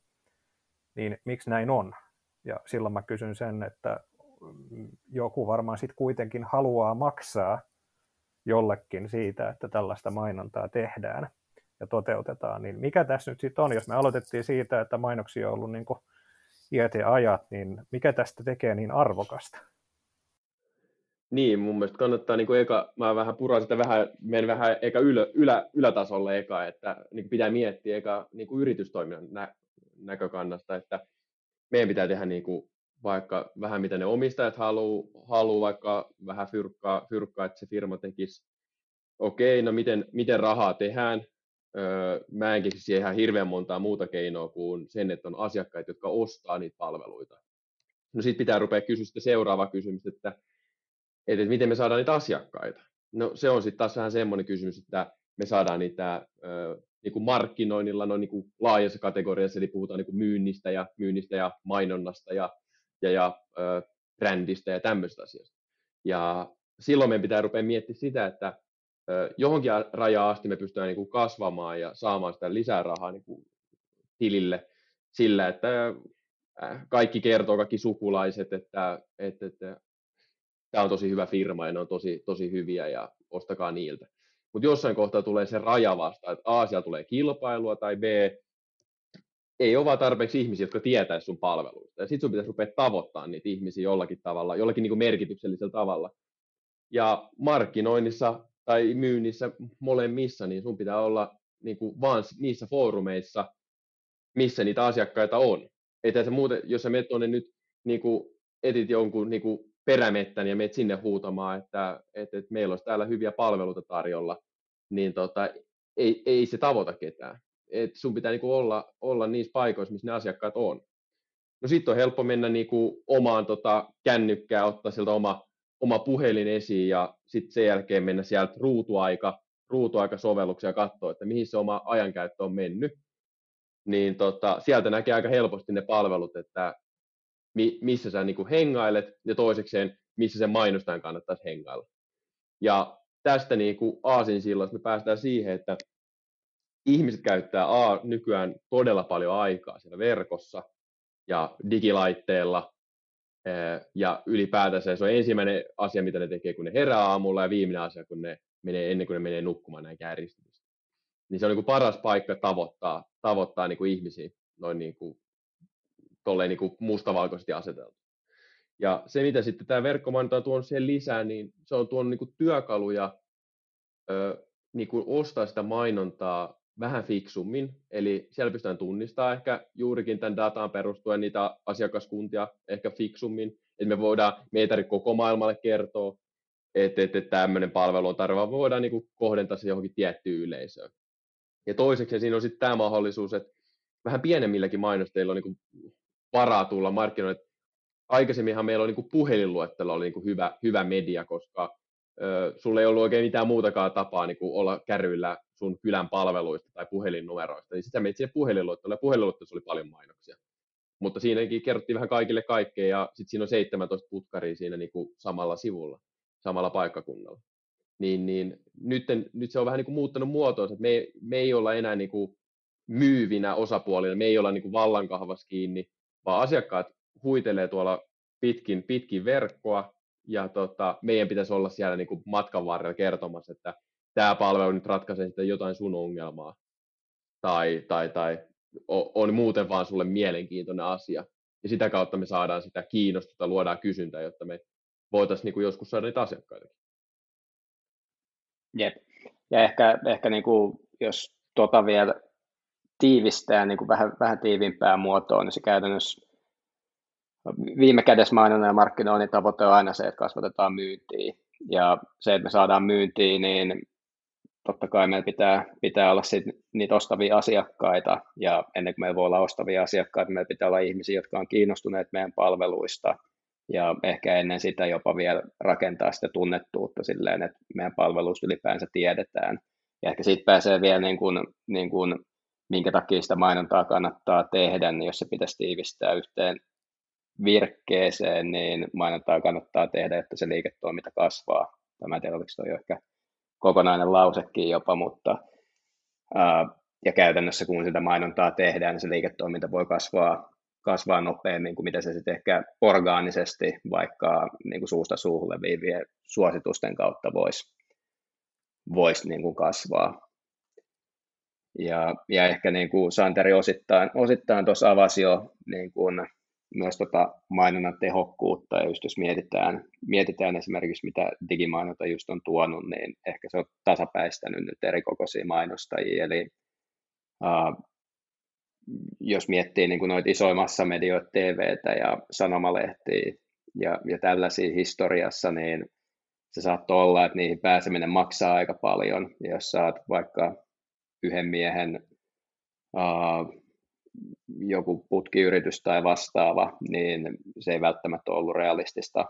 Speaker 2: niin miksi näin on? Ja silloin mä kysyn sen, että joku varmaan sitten kuitenkin haluaa maksaa jollekin siitä, että tällaista mainontaa tehdään ja toteutetaan, niin mikä tässä nyt sitten on, jos me aloitettiin siitä, että mainoksia on ollut niin iät ja ajat, niin mikä tästä tekee niin arvokasta?
Speaker 1: Niin, mun mielestä kannattaa niin kuin eka, mä vähän puran sitä vähän, menen vähän eka ylä, ylä, ylätasolle eka, että niin pitää miettiä eka niin kuin yritystoiminnan nä, näkökannasta, että meidän pitää tehdä niin kuin vaikka vähän mitä ne omistajat haluaa, haluu vaikka vähän fyrkkaa, fyrkkaa, että se firma tekisi, okei, no miten, miten rahaa tehdään, öö, mä en keksi ihan hirveän montaa muuta keinoa kuin sen, että on asiakkaita, jotka ostaa niitä palveluita. No sitten pitää rupea kysyä sitä seuraava kysymys, että, että miten me saadaan niitä asiakkaita. No se on sitten taas vähän semmoinen kysymys, että me saadaan niitä öö, niin kuin markkinoinnilla no, niin kuin laajassa kategoriassa, eli puhutaan niin kuin myynnistä, ja, myynnistä ja mainonnasta ja, ja, ja ö, brändistä ja tämmöistä asioista. Ja silloin meidän pitää rupea miettimään sitä, että ö, johonkin rajaan asti me pystytään niin kuin kasvamaan ja saamaan sitä lisää rahaa niin kuin tilille sillä, että kaikki kertoo, kaikki sukulaiset, että, että, että tämä on tosi hyvä firma ja ne on tosi, tosi hyviä ja ostakaa niiltä mutta jossain kohtaa tulee se raja vasta, että A, siellä tulee kilpailua, tai B, ei ole vaan tarpeeksi ihmisiä, jotka tietäisi sun palveluista. Ja sitten sun pitäisi rupea tavoittaa niitä ihmisiä jollakin tavalla, jollakin niin kuin merkityksellisellä tavalla. Ja markkinoinnissa tai myynnissä molemmissa, niin sun pitää olla niin kuin vaan niissä foorumeissa, missä niitä asiakkaita on. Että se muuten, jos sä menet tuonne nyt, niin kuin etit jonkun niin kuin perämettän ja meet sinne huutamaan, että, että, että meillä olisi täällä hyviä palveluita tarjolla, niin tota, ei, ei se tavoita ketään. Et sun pitää niinku olla, olla niissä paikoissa, missä ne asiakkaat on. No sitten on helppo mennä niinku omaan tota, kännykkään, ottaa sieltä oma, oma puhelin esiin ja sitten sen jälkeen mennä sieltä ruutuaika, ruutuaikasovelluksia ja katsoa, että mihin se oma ajankäyttö on mennyt. Niin tota, sieltä näkee aika helposti ne palvelut, että mi, missä sä niin kuin hengailet ja toisekseen, missä sen mainostajan kannattaisi hengailla. Ja tästä niin kuin aasin silloin, me päästään siihen, että ihmiset käyttää A, nykyään todella paljon aikaa siellä verkossa ja digilaitteella, ja ylipäätänsä se on ensimmäinen asia, mitä ne tekee, kun ne herää aamulla, ja viimeinen asia, kun ne menee, ennen kuin ne menee nukkumaan näin kärjistymistä. Niin se on niin kuin paras paikka tavoittaa, tavoittaa niin kuin ihmisiä noin niin kuin tolleen niin kuin mustavalkoisesti aseteltu. Ja se, mitä sitten tämä verkkomainonta on tuonut siihen lisää, niin se on tuonut niin kuin työkaluja ö, niin kuin ostaa sitä mainontaa vähän fiksummin, eli siellä pystytään tunnistamaan ehkä juurikin tämän dataan perustuen niitä asiakaskuntia ehkä fiksummin, että me voidaan, me ei tarvitse koko maailmalle kertoa, että, että, tämmöinen palvelu on tarjolla, me voidaan niin kuin kohdentaa se johonkin tiettyyn yleisöön. Ja toiseksi siinä on sitten tämä mahdollisuus, että vähän pienemmilläkin mainostajilla on niin kuin varaa tulla markkinoille. Aikaisemminhan meillä oli niin kuin puhelinluettelo oli niin kuin hyvä, hyvä media, koska ö, sulla ei ollut oikein mitään muutakaan tapaa niin kuin olla kärryillä sun kylän palveluista tai puhelinnumeroista. Niin sitten menit sinne puhelinluetteloon ja puhelinluettelossa oli paljon mainoksia. Mutta siinäkin kerrottiin vähän kaikille kaikkea ja sitten siinä on 17 putkaria siinä niin kuin samalla sivulla, samalla paikkakunnalla. Niin, niin nyt, nyt se on vähän niin kuin muuttanut muotoonsa, että me, me ei olla enää niin kuin myyvinä osapuolina, me ei olla niin kuin vallankahvas kiinni, vaan asiakkaat huitelee tuolla pitkin, pitkin verkkoa, ja tota, meidän pitäisi olla siellä niin kuin matkan varrella kertomassa, että tämä palvelu nyt ratkaisee sitten jotain sun ongelmaa, tai, tai, tai on muuten vaan sulle mielenkiintoinen asia. Ja sitä kautta me saadaan sitä kiinnostusta, luodaan kysyntää, jotta me voitaisiin niin kuin joskus saada niitä asiakkaita.
Speaker 3: Jep. Ja ehkä, ehkä niin kuin, jos tota vielä tiivistää niin kuin vähän, vähän tiivimpää muotoa, niin se käytännössä viime kädessä mainonnan ja markkinoinnin tavoite on aina se, että kasvatetaan myyntiä. Ja se, että me saadaan myyntiin, niin totta kai meillä pitää, pitää olla sit niitä ostavia asiakkaita, ja ennen kuin meillä voi olla ostavia asiakkaita, meillä pitää olla ihmisiä, jotka on kiinnostuneet meidän palveluista, ja ehkä ennen sitä jopa vielä rakentaa sitä tunnettuutta silleen, että meidän palveluista ylipäänsä tiedetään. Ja ehkä siitä pääsee vielä niin kuin, niin kuin, minkä takia sitä mainontaa kannattaa tehdä, niin jos se pitäisi tiivistää yhteen virkkeeseen, niin mainontaa kannattaa tehdä, että se liiketoiminta kasvaa. Tämä en tiedä, oliko toi ehkä kokonainen lausekin jopa, mutta ää, ja käytännössä kun sitä mainontaa tehdään, niin se liiketoiminta voi kasvaa, kasvaa nopeammin kuin mitä se sitten ehkä orgaanisesti vaikka niin kuin suusta suuhun leviivien suositusten kautta voisi vois niin kuin kasvaa. Ja, ja ehkä niin kuin Santeri osittain, osittain tuossa avasi jo niin kuin myös tota mainonnan tehokkuutta, ja just jos mietitään, mietitään esimerkiksi, mitä digimainonta just on tuonut, niin ehkä se on tasapäistänyt nyt eri kokoisia mainostajia, eli uh, jos miettii niin kuin noita isoja massamedioita, TVtä ja sanomalehtiä ja, ja tällaisia historiassa, niin se saattaa olla, että niihin pääseminen maksaa aika paljon. Ja jos saat vaikka yhden miehen uh, joku putkiyritys tai vastaava, niin se ei välttämättä ollut realistista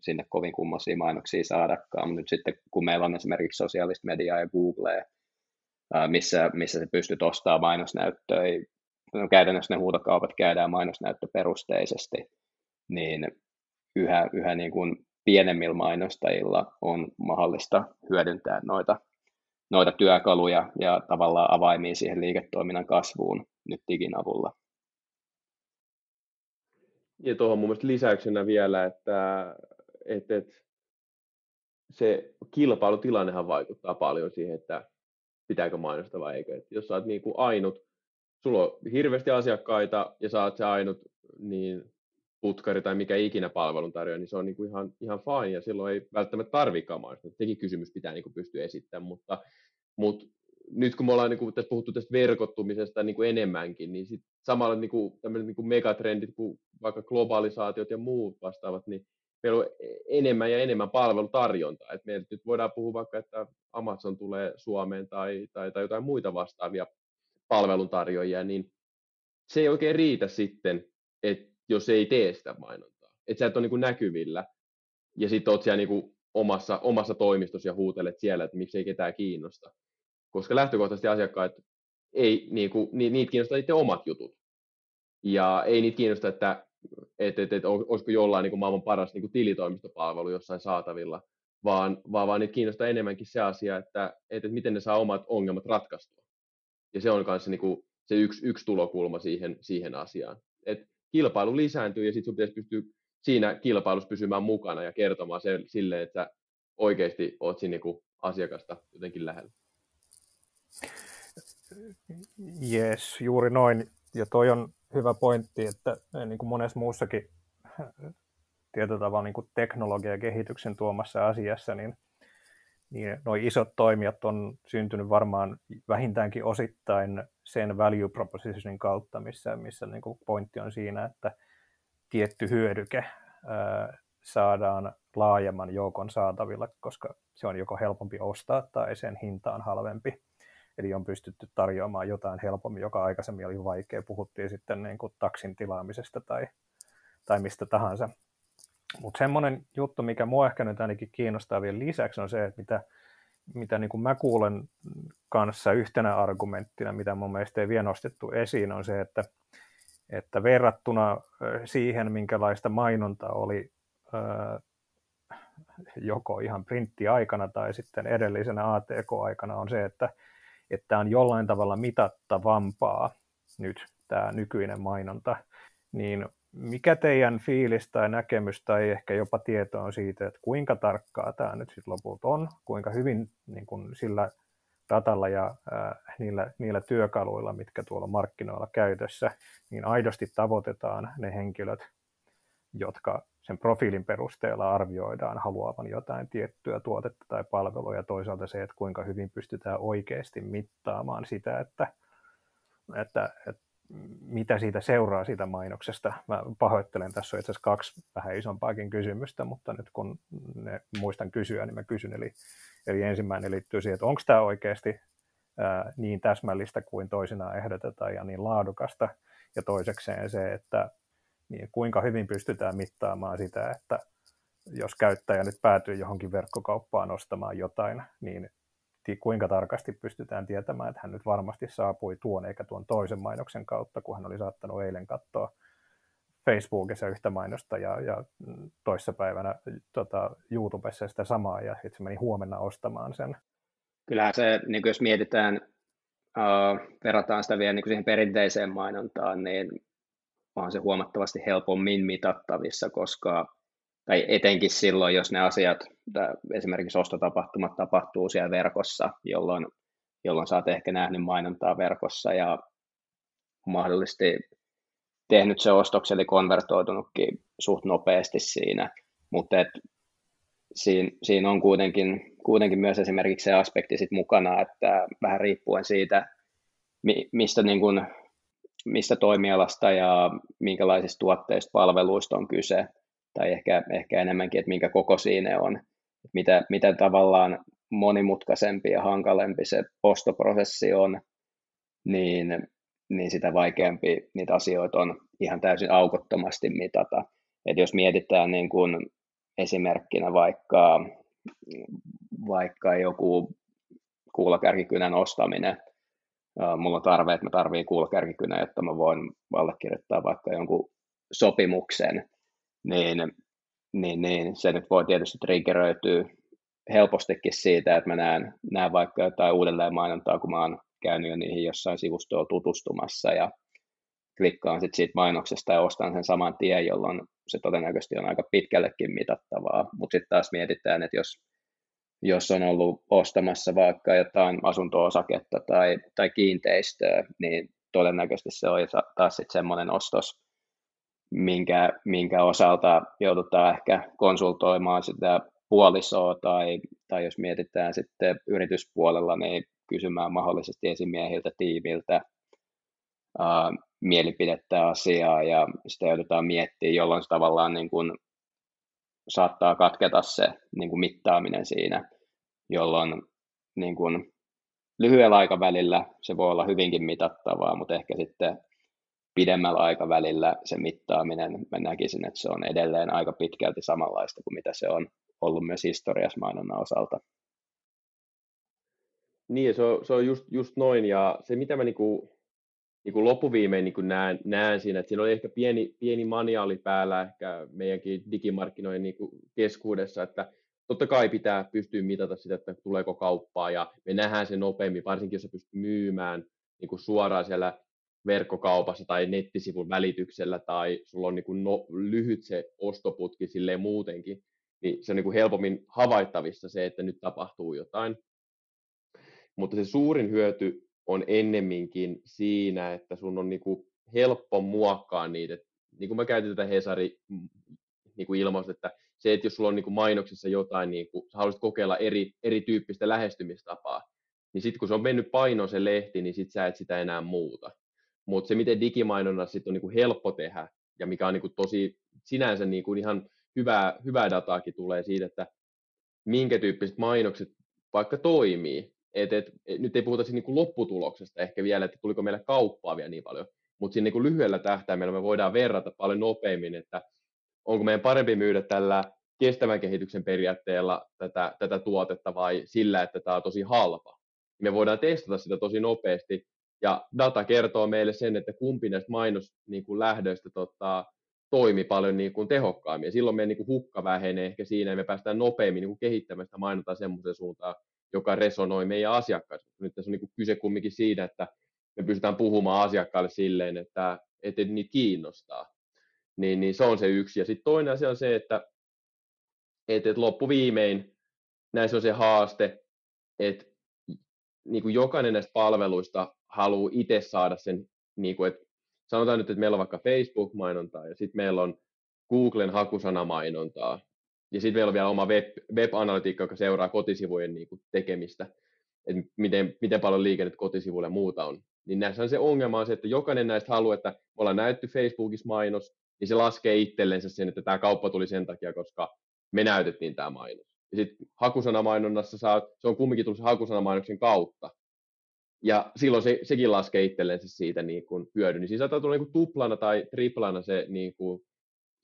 Speaker 3: sinne kovin kummoisia mainoksia saadakaan. Mutta nyt sitten kun meillä on esimerkiksi sosiaalista mediaa ja Googlea, missä, missä se pystyt ostamaan mainosnäyttöä, no käytännössä ne huutokaupat käydään mainosnäyttöperusteisesti, niin yhä, yhä niin kuin pienemmillä mainostajilla on mahdollista hyödyntää noita, noita työkaluja ja tavallaan avaimia siihen liiketoiminnan kasvuun nyt digin avulla.
Speaker 1: Ja tuohon mun mielestä lisäyksenä vielä, että, että, että se kilpailutilannehan vaikuttaa paljon siihen, että pitääkö mainostaa vai eikö. Että jos sä oot niin kuin ainut, sulla on hirveästi asiakkaita ja sä oot se ainut niin putkari tai mikä ikinä palvelun tarjoaa, niin se on niin kuin ihan, ihan fine ja silloin ei välttämättä tarvikaan mainostaa. Sekin kysymys pitää niin kuin pystyä esittämään, mutta, mutta nyt kun me ollaan niin kuin, tässä puhuttu tästä verkottumisesta niin kuin enemmänkin, niin sit samalla niin kuin, niin kuin megatrendit kuin vaikka globalisaatiot ja muut vastaavat, niin meillä on enemmän ja enemmän palvelutarjontaa. Et me nyt voidaan puhua vaikka, että Amazon tulee Suomeen tai, tai, tai jotain muita vastaavia palveluntarjoajia, niin se ei oikein riitä sitten, että jos ei tee sitä mainontaa. Että sä et ole niin kuin näkyvillä ja sitten oot siellä niin kuin omassa, omassa toimistossa ja huutelet siellä, että miksei ketään kiinnosta koska lähtökohtaisesti asiakkaat ei, niin kuin, niitä kiinnostaa niiden omat jutut. Ja ei niitä kiinnosta, että et, et, et, olisiko jollain niin kuin maailman paras niin kuin tilitoimistopalvelu jossain saatavilla, vaan, vaan, vaan niitä kiinnostaa enemmänkin se asia, että, et, et miten ne saa omat ongelmat ratkaistua. Ja se on myös niin se yksi, yksi tulokulma siihen, siihen asiaan. Et kilpailu lisääntyy ja sitten sun pitäisi pystyä siinä kilpailussa pysymään mukana ja kertomaan se, silleen, että oikeasti oot siinä niin asiakasta jotenkin lähellä.
Speaker 2: Jes, juuri noin. Ja toi on hyvä pointti, että niin kuin monessa muussakin tietyllä tavalla niin kuin teknologia- ja kehityksen tuomassa asiassa, niin, niin nuo isot toimijat on syntynyt varmaan vähintäänkin osittain sen value propositionin kautta, missä, missä niin kuin pointti on siinä, että tietty hyödyke ää, saadaan laajemman joukon saatavilla, koska se on joko helpompi ostaa tai sen hinta on halvempi. Eli on pystytty tarjoamaan jotain helpommin, joka aikaisemmin oli vaikea. Puhuttiin sitten niin kuin taksin tilaamisesta tai, tai mistä tahansa. Mutta semmoinen juttu, mikä mua ehkä nyt ainakin kiinnostaa vielä lisäksi, on se, että mitä, mitä niin kuin mä kuulen kanssa yhtenä argumenttina, mitä mun mielestä ei vielä nostettu esiin, on se, että, että verrattuna siihen, minkälaista mainonta oli joko ihan printtiaikana tai sitten edellisenä ATK-aikana, on se, että että on jollain tavalla mitattavampaa nyt tämä nykyinen mainonta, niin mikä teidän fiilis tai näkemys tai ehkä jopa tieto on siitä, että kuinka tarkkaa tämä nyt sitten lopulta on, kuinka hyvin niin kun sillä datalla ja äh, niillä, niillä työkaluilla, mitkä tuolla markkinoilla käytössä, niin aidosti tavoitetaan ne henkilöt, jotka sen profiilin perusteella arvioidaan haluavan jotain tiettyä tuotetta tai palvelua. Ja toisaalta se, että kuinka hyvin pystytään oikeasti mittaamaan sitä, että, että, että mitä siitä seuraa siitä mainoksesta. Mä pahoittelen, tässä on itse asiassa kaksi vähän isompaakin kysymystä, mutta nyt kun ne muistan kysyä, niin mä kysyn. Eli, eli ensimmäinen liittyy siihen, että onko tämä oikeasti ää, niin täsmällistä kuin toisinaan ehdotetaan ja niin laadukasta. Ja toisekseen se, että niin kuinka hyvin pystytään mittaamaan sitä, että jos käyttäjä nyt päätyy johonkin verkkokauppaan ostamaan jotain, niin kuinka tarkasti pystytään tietämään, että hän nyt varmasti saapui tuon eikä tuon toisen mainoksen kautta, kun hän oli saattanut eilen katsoa Facebookissa yhtä mainosta ja, ja toissapäivänä tota, YouTubessa sitä samaa ja sitten meni huomenna ostamaan sen.
Speaker 3: Kyllähän se, niin jos mietitään, uh, verrataan sitä vielä niin siihen perinteiseen mainontaan, niin on se huomattavasti helpommin mitattavissa, koska tai etenkin silloin, jos ne asiat, esimerkiksi ostotapahtumat tapahtuu siellä verkossa, jolloin, jolloin sä oot ehkä nähnyt mainontaa verkossa ja mahdollisesti tehnyt se ostoksen, eli konvertoitunutkin suht nopeasti siinä, mutta et siinä, siinä on kuitenkin, kuitenkin myös esimerkiksi se aspekti sit mukana, että vähän riippuen siitä, mistä, niin kun, mistä toimialasta ja minkälaisista tuotteista, palveluista on kyse, tai ehkä, ehkä enemmänkin, että minkä koko siinä on. Mitä, mitä tavallaan monimutkaisempi ja hankalempi se ostoprosessi on, niin, niin sitä vaikeampi niitä asioita on ihan täysin aukottomasti mitata. Et jos mietitään niin kuin esimerkkinä vaikka, vaikka joku kuulakärkikynän ostaminen, mulla on tarve, että mä tarviin kuulakärkikynä, jotta mä voin allekirjoittaa vaikka jonkun sopimuksen, niin, niin, niin se nyt voi tietysti triggeröityä helpostikin siitä, että mä näen, näen vaikka jotain uudelleen mainontaa, kun mä oon käynyt jo niihin jossain sivustoilla tutustumassa ja klikkaan sitten siitä mainoksesta ja ostan sen saman tien, jolloin se todennäköisesti on aika pitkällekin mitattavaa. Mutta sitten taas mietitään, että jos, jos on ollut ostamassa vaikka jotain asunto-osaketta tai, tai kiinteistöä, niin todennäköisesti se on taas sitten semmoinen ostos, minkä, minkä osalta joudutaan ehkä konsultoimaan sitä puolisoa tai, tai jos mietitään sitten yrityspuolella, niin kysymään mahdollisesti esimiehiltä, tiiviltä ää, mielipidettä asiaa ja sitä joudutaan miettimään, jolloin se tavallaan niin kuin saattaa katketa se niin kuin mittaaminen siinä, jolloin niin kuin lyhyellä aikavälillä se voi olla hyvinkin mitattavaa, mutta ehkä sitten pidemmällä aikavälillä se mittaaminen, mä näkisin, että se on edelleen aika pitkälti samanlaista kuin mitä se on ollut myös historiassa mainonnan osalta.
Speaker 1: Niin, se on, se on just, just noin, ja se mitä mä niinku, niinku loppuviimein niinku näen, näen siinä, että siinä oli ehkä pieni, pieni maniaali päällä ehkä meidänkin digimarkkinoiden niinku keskuudessa, että totta kai pitää pystyä mitata sitä, että tuleeko kauppaa, ja me nähdään se nopeammin, varsinkin jos sä pystyt myymään niin kuin suoraan siellä verkkokaupassa tai nettisivun välityksellä tai sulla on niin kuin no, lyhyt se ostoputki silleen muutenkin, niin se on niin kuin helpommin havaittavissa se, että nyt tapahtuu jotain. Mutta se suurin hyöty on ennemminkin siinä, että sun on niin kuin helppo muokkaa niitä. Niin kuin mä käytin tätä Hesari niin kuin että se, että jos sulla on niin kuin mainoksissa jotain, niin kuin, sä haluaisit kokeilla eri, erityyppistä lähestymistapaa, niin sitten kun se on mennyt painoon se lehti, niin sit sä et sitä enää muuta. Mutta se, miten digimainonnassa sit on niinku helppo tehdä, ja mikä on niinku tosi sinänsä niinku ihan hyvää, hyvää dataakin tulee siitä, että minkä tyyppiset mainokset vaikka toimii. Et, et, et, nyt ei puhuta niinku lopputuloksesta ehkä vielä, että tuliko meille kauppaa vielä niin paljon, mutta siinä niinku lyhyellä tähtäimellä me voidaan verrata paljon nopeammin, että onko meidän parempi myydä tällä kestävän kehityksen periaatteella tätä, tätä tuotetta vai sillä, että tämä on tosi halpa. Me voidaan testata sitä tosi nopeasti ja data kertoo meille sen, että kumpi näistä mainoslähdöistä niin tota, toimi paljon niin kuin tehokkaammin. Ja silloin meidän niin kuin hukka vähenee ehkä siinä, ja me päästään nopeammin niin kuin kehittämään sitä mainontaa semmoiseen suuntaan, joka resonoi meidän asiakkaille. Nyt tässä on niin kuin kyse kumminkin siitä, että me pystytään puhumaan asiakkaille silleen, että, että niitä kiinnostaa. Niin, niin se on se yksi. Ja sitten toinen asia on se, että, että, että loppuviimein näissä on se haaste, että niin kuin jokainen näistä palveluista haluaa itse saada sen, niin kuin, että sanotaan nyt, että meillä on vaikka Facebook-mainontaa ja sitten meillä on Googlen hakusanamainontaa ja sitten meillä on vielä oma web, web-analytiikka, joka seuraa kotisivujen niin kuin, tekemistä, että miten, miten paljon liikennettä kotisivuille ja muuta on. Niin näissä on se ongelma on se, että jokainen näistä haluaa, että me ollaan näytty Facebookissa mainos, niin se laskee itsellensä sen, että tämä kauppa tuli sen takia, koska me näytettiin tämä mainos. Ja sitten hakusanamainonnassa saa, se on kumminkin tullut hakusanamainoksen kautta. Ja silloin se, sekin laskee itsellensä siitä niin kuin hyödyn. Niin siinä saattaa tulla niin kuin tuplana tai triplana se, niin kuin,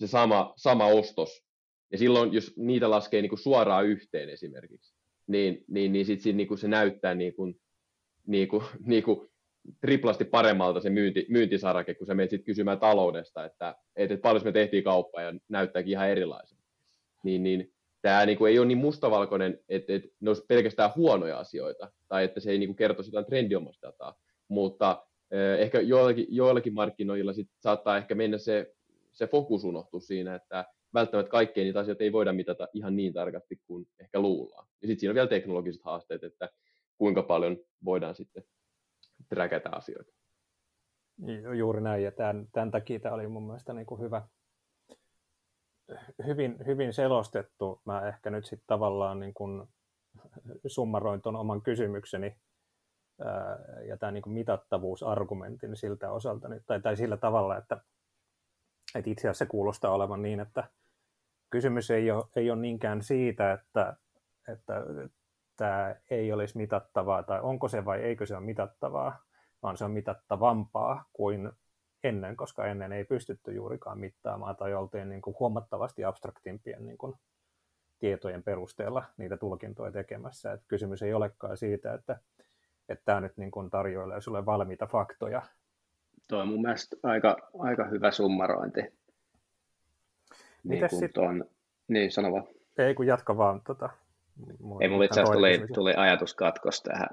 Speaker 1: se sama, sama ostos. Ja silloin, jos niitä laskee niin kuin suoraan yhteen esimerkiksi, niin, niin, niin sitten niin kuin se näyttää niin kuin, niin kuin, niin kuin triplasti paremmalta se myynti, myyntisarake, kun sä menet sitten kysymään taloudesta, että, että, paljon me tehtiin kauppaa ja näyttääkin ihan erilaisen. Niin, niin tämä niin kuin ei ole niin mustavalkoinen, että, että ne olisi pelkästään huonoja asioita, tai että se ei niin kuin kertoisi jotain trendiomasta dataa, mutta eh, ehkä joillakin, joillakin markkinoilla sit saattaa ehkä mennä se, se fokus unohtua siinä, että välttämättä kaikkea niitä asioita ei voida mitata ihan niin tarkasti kuin ehkä luullaan. Ja sitten siinä on vielä teknologiset haasteet, että kuinka paljon voidaan sitten träkätä asioita.
Speaker 2: Juuri näin, ja tämän, tämän takia tämä oli mun mielestä niin kuin hyvä, hyvin, hyvin selostettu. Mä ehkä nyt sitten tavallaan niin kuin summaroin tuon oman kysymykseni ja tämä niin mitattavuusargumentin siltä osalta, tai, tai sillä tavalla, että, että itse asiassa se kuulostaa olevan niin, että kysymys ei ole, ei ole niinkään siitä, että, että tämä ei olisi mitattavaa, tai onko se vai eikö se ole mitattavaa, vaan se on mitattavampaa kuin ennen, koska ennen ei pystytty juurikaan mittaamaan tai oltiin niin kuin huomattavasti abstraktimpien niin kuin tietojen perusteella niitä tulkintoja tekemässä. Et kysymys ei olekaan siitä, että, että tämä nyt niin kuin tarjoilee sinulle valmiita faktoja.
Speaker 3: Tuo on mun mielestä aika, aika hyvä summarointi. Niin, sit... tuon... niin sano vaan.
Speaker 2: Ei kun jatka vaan. Tota,
Speaker 3: ei, mulla itse asiassa tuli, tuli ajatuskatkos tähän.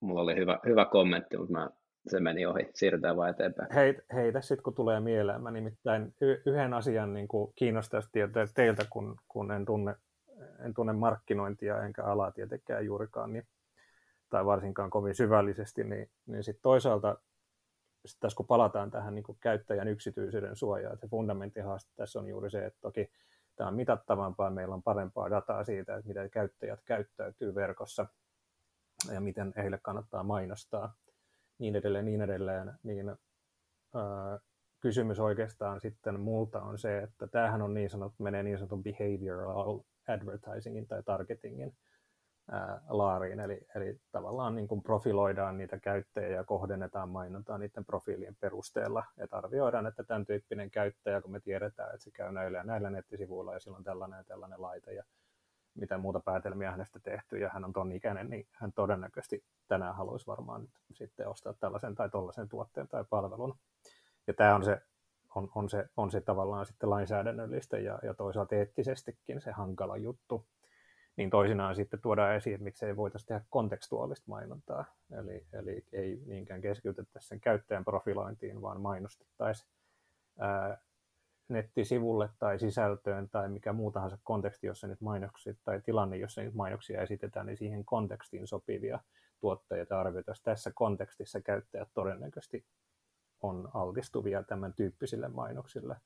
Speaker 3: Mulla oli hyvä, hyvä kommentti, mutta mä se meni ohi, siirrytään vaan eteenpäin.
Speaker 2: Hei, heitä sitten, kun tulee mieleen. Mä nimittäin yhden asian niin kuin kiinnostaisi tietää teiltä, kun, kun en, tunne, en tunne markkinointia enkä alaa tietenkään juurikaan, niin, tai varsinkaan kovin syvällisesti, niin, niin sitten toisaalta sit tässä kun palataan tähän niin kuin käyttäjän yksityisyyden suojaan, se fundamentin haaste tässä on juuri se, että toki tämä on mitattavampaa, meillä on parempaa dataa siitä, että miten käyttäjät käyttäytyy verkossa ja miten heille kannattaa mainostaa niin edelleen, niin edelleen, niin ää, kysymys oikeastaan sitten multa on se, että tämähän on niin sanottu, menee niin sanotun behavioral advertisingin tai targetingin ää, laariin, eli, eli tavallaan niin kuin profiloidaan niitä käyttäjiä ja kohdennetaan mainontaa niiden profiilien perusteella, että arvioidaan, että tämän tyyppinen käyttäjä, kun me tiedetään, että se käy näillä ja näillä nettisivuilla ja sillä on tällainen ja tällainen laite ja mitä muuta päätelmiä hänestä tehty ja hän on ton ikäinen, niin hän todennäköisesti tänään haluaisi varmaan nyt sitten ostaa tällaisen tai tollaisen tuotteen tai palvelun. Ja tämä on se, on, on se, on se tavallaan sitten lainsäädännöllistä ja, ja toisaalta eettisestikin se hankala juttu. Niin toisinaan sitten tuodaan esiin, että miksei voitaisiin tehdä kontekstuaalista mainontaa. Eli, eli ei niinkään keskityttäisi sen käyttäjän profilointiin, vaan mainostettaisiin nettisivulle tai sisältöön tai mikä muu tahansa konteksti, jossa nyt mainoksia tai tilanne, jossa nyt mainoksia esitetään, niin siihen kontekstiin sopivia tuotteita arvioitaisiin. Tässä kontekstissa käyttäjät todennäköisesti on altistuvia tämän tyyppisille mainoksille.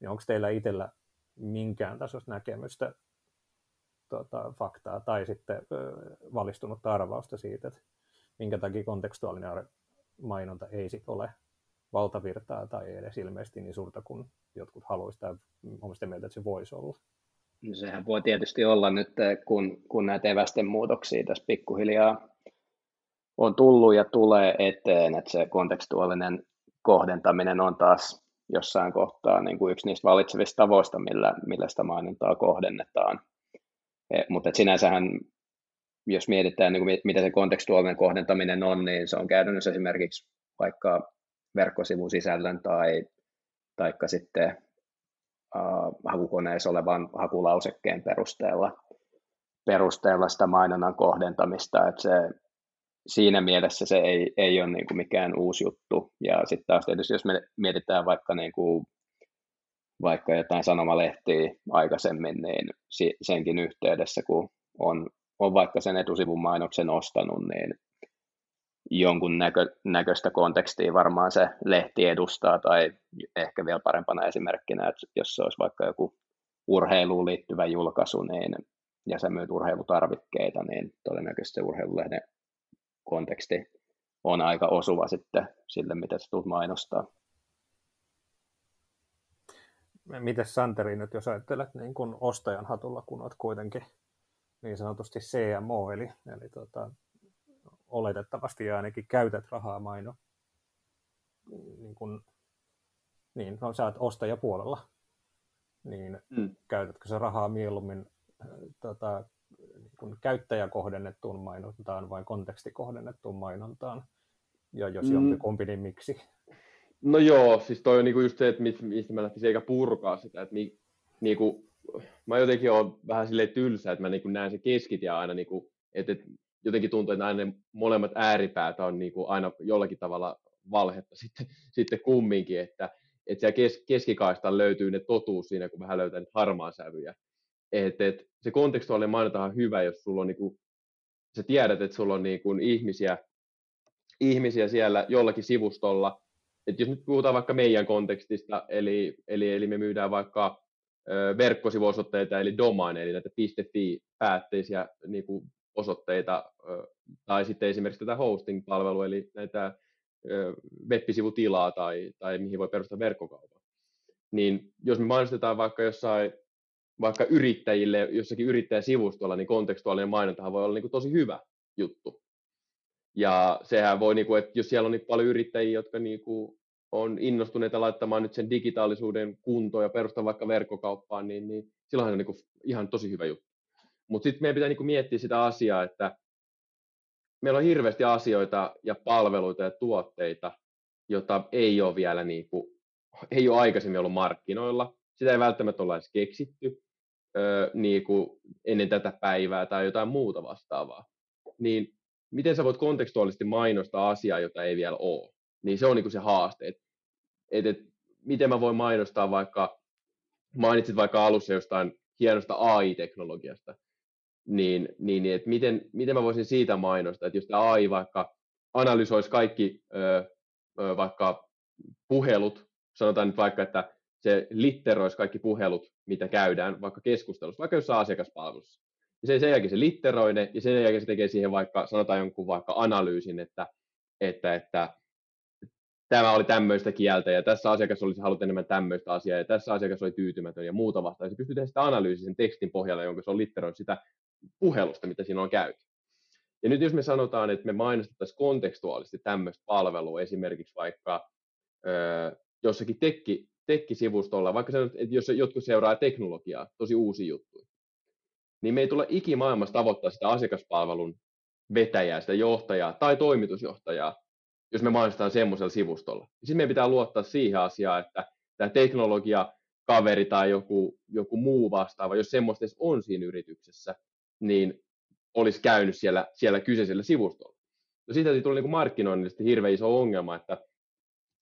Speaker 2: Niin onko teillä itsellä minkään tasoista näkemystä, tuota, faktaa tai sitten ö, valistunutta arvausta siitä, että minkä takia kontekstuaalinen mainonta ei sit ole valtavirtaa tai edes ilmeisesti niin suurta kuin jotkut haluaisivat tai on sitä mieltä, että se voisi olla.
Speaker 3: No sehän voi tietysti olla nyt, kun, kun näitä evästen muutoksia tässä pikkuhiljaa on tullut ja tulee eteen, että se kontekstuaalinen kohdentaminen on taas jossain kohtaa niin kuin yksi niistä valitsevista tavoista, millä, millä sitä mainontaa kohdennetaan. E, mutta sinänsähän, jos mietitään, niin kuin mitä se kontekstuaalinen kohdentaminen on, niin se on käytännössä esimerkiksi vaikka verkkosivusisällön tai taikka sitten uh, hakukoneessa olevan hakulausekkeen perusteella, perusteella sitä mainonnan kohdentamista, että se, siinä mielessä se ei, ei ole niin kuin mikään uusi juttu. Ja sitten taas tietysti, jos me mietitään vaikka, niin kuin, vaikka jotain sanomalehtiä aikaisemmin, niin senkin yhteydessä, kun on, on vaikka sen etusivun mainoksen ostanut, niin jonkun näkö, näköistä kontekstia varmaan se lehti edustaa, tai ehkä vielä parempana esimerkkinä, että jos se olisi vaikka joku urheiluun liittyvä julkaisu, niin, ja sä myyt urheilutarvikkeita, niin todennäköisesti se urheilulehden konteksti on aika osuva sitten sille, mitä sä tulet mainostaa.
Speaker 2: Miten Santeri nyt, jos ajattelet niin kun ostajan hatulla, kun olet kuitenkin niin sanotusti CMO, eli, eli tota, oletettavasti ainakin käytät rahaa maino, niin, kun, niin no, sä oot ostajapuolella, niin mm. käytätkö se rahaa mieluummin äh, tota, niin kun käyttäjäkohdennettuun mainontaan vai kontekstikohdennettuun mainontaan? Ja jos mm. jompikumpi, niin miksi?
Speaker 1: No joo, siis toi on niinku just se, että mistä mä lähtisin eikä purkaa sitä, että ni, niinku, mä jotenkin oon vähän silleen tylsä, että mä niinku näen se keskitien aina, niinku, että, että jotenkin tuntuu, että aina ne molemmat ääripäät on niinku aina jollakin tavalla valhetta sitten, sitten kumminkin, että, että siellä kes, keskikaista löytyy ne totuus siinä, kun vähän löytää harmaa sävyjä. Et, et, se kontekstuaalinen mainonta on hyvä, jos sulla on niinku, sä tiedät, että sulla on niinku ihmisiä, ihmisiä siellä jollakin sivustolla, että jos nyt puhutaan vaikka meidän kontekstista, eli, eli, eli me myydään vaikka verkkosivuosoitteita, eli domain, eli näitä .fi-päätteisiä niin kuin osoitteita, tai sitten esimerkiksi tätä hosting-palvelua, eli näitä web-sivutilaa tai, tai mihin voi perustaa verkkokaupan. Niin jos me mainostetaan vaikka jossain vaikka yrittäjille jossakin yrittäjäsivustolla, niin kontekstuaalinen mainontahan voi olla niin kuin tosi hyvä juttu. Ja sehän voi, niin kuin, että jos siellä on niin paljon yrittäjiä, jotka niin kuin, on innostuneita laittamaan nyt sen digitaalisuuden kuntoon ja perustaa vaikka verkkokauppaan, niin, niin silloinhan on niin kuin, ihan tosi hyvä juttu. Mutta sitten meidän pitää niin kuin, miettiä sitä asiaa, että meillä on hirveästi asioita ja palveluita ja tuotteita, joita ei ole vielä niin kuin, ei ole aikaisemmin ollut markkinoilla. Sitä ei välttämättä olla edes keksitty öö, niin kuin ennen tätä päivää tai jotain muuta vastaavaa. Niin miten sä voit kontekstuaalisesti mainostaa asiaa, jota ei vielä ole. Niin se on niin kuin se haaste, että et, et, miten mä voin mainostaa vaikka, mainitsit vaikka alussa jostain hienosta AI-teknologiasta, niin, niin, niin että miten, miten mä voisin siitä mainostaa, että jos tämä AI vaikka analysoisi kaikki ö, ö, vaikka puhelut, sanotaan nyt vaikka, että se litteroisi kaikki puhelut, mitä käydään vaikka keskustelussa, vaikka jossain asiakaspalvelussa ja sen, sen jälkeen se litteroi ne, ja sen jälkeen se tekee siihen vaikka, sanotaan jonkun vaikka analyysin, että, että, että tämä oli tämmöistä kieltä, ja tässä asiakas olisi halunnut enemmän tämmöistä asiaa, ja tässä asiakas oli tyytymätön, ja muuta vastaan. Se pystyy tehdä sitä analyysiä sen tekstin pohjalla, jonka se on litteroinut sitä puhelusta, mitä siinä on käyty. Ja nyt jos me sanotaan, että me mainostettaisiin kontekstuaalisesti tämmöistä palvelua, esimerkiksi vaikka öö, jossakin tekki, tekkisivustolla, vaikka se, että jos jotkut seuraa teknologiaa, tosi uusi juttu, niin me ei tule ikimaailmassa tavoittaa sitä asiakaspalvelun vetäjää, sitä johtajaa tai toimitusjohtajaa, jos me mainostetaan semmoisella sivustolla. Sitten meidän pitää luottaa siihen asiaan, että tämä teknologia, kaveri tai joku, joku muu vastaava, jos semmoista edes on siinä yrityksessä, niin olisi käynyt siellä, siellä kyseisellä sivustolla. No siitä tulee niin markkinoinnillisesti hirveän iso ongelma, että,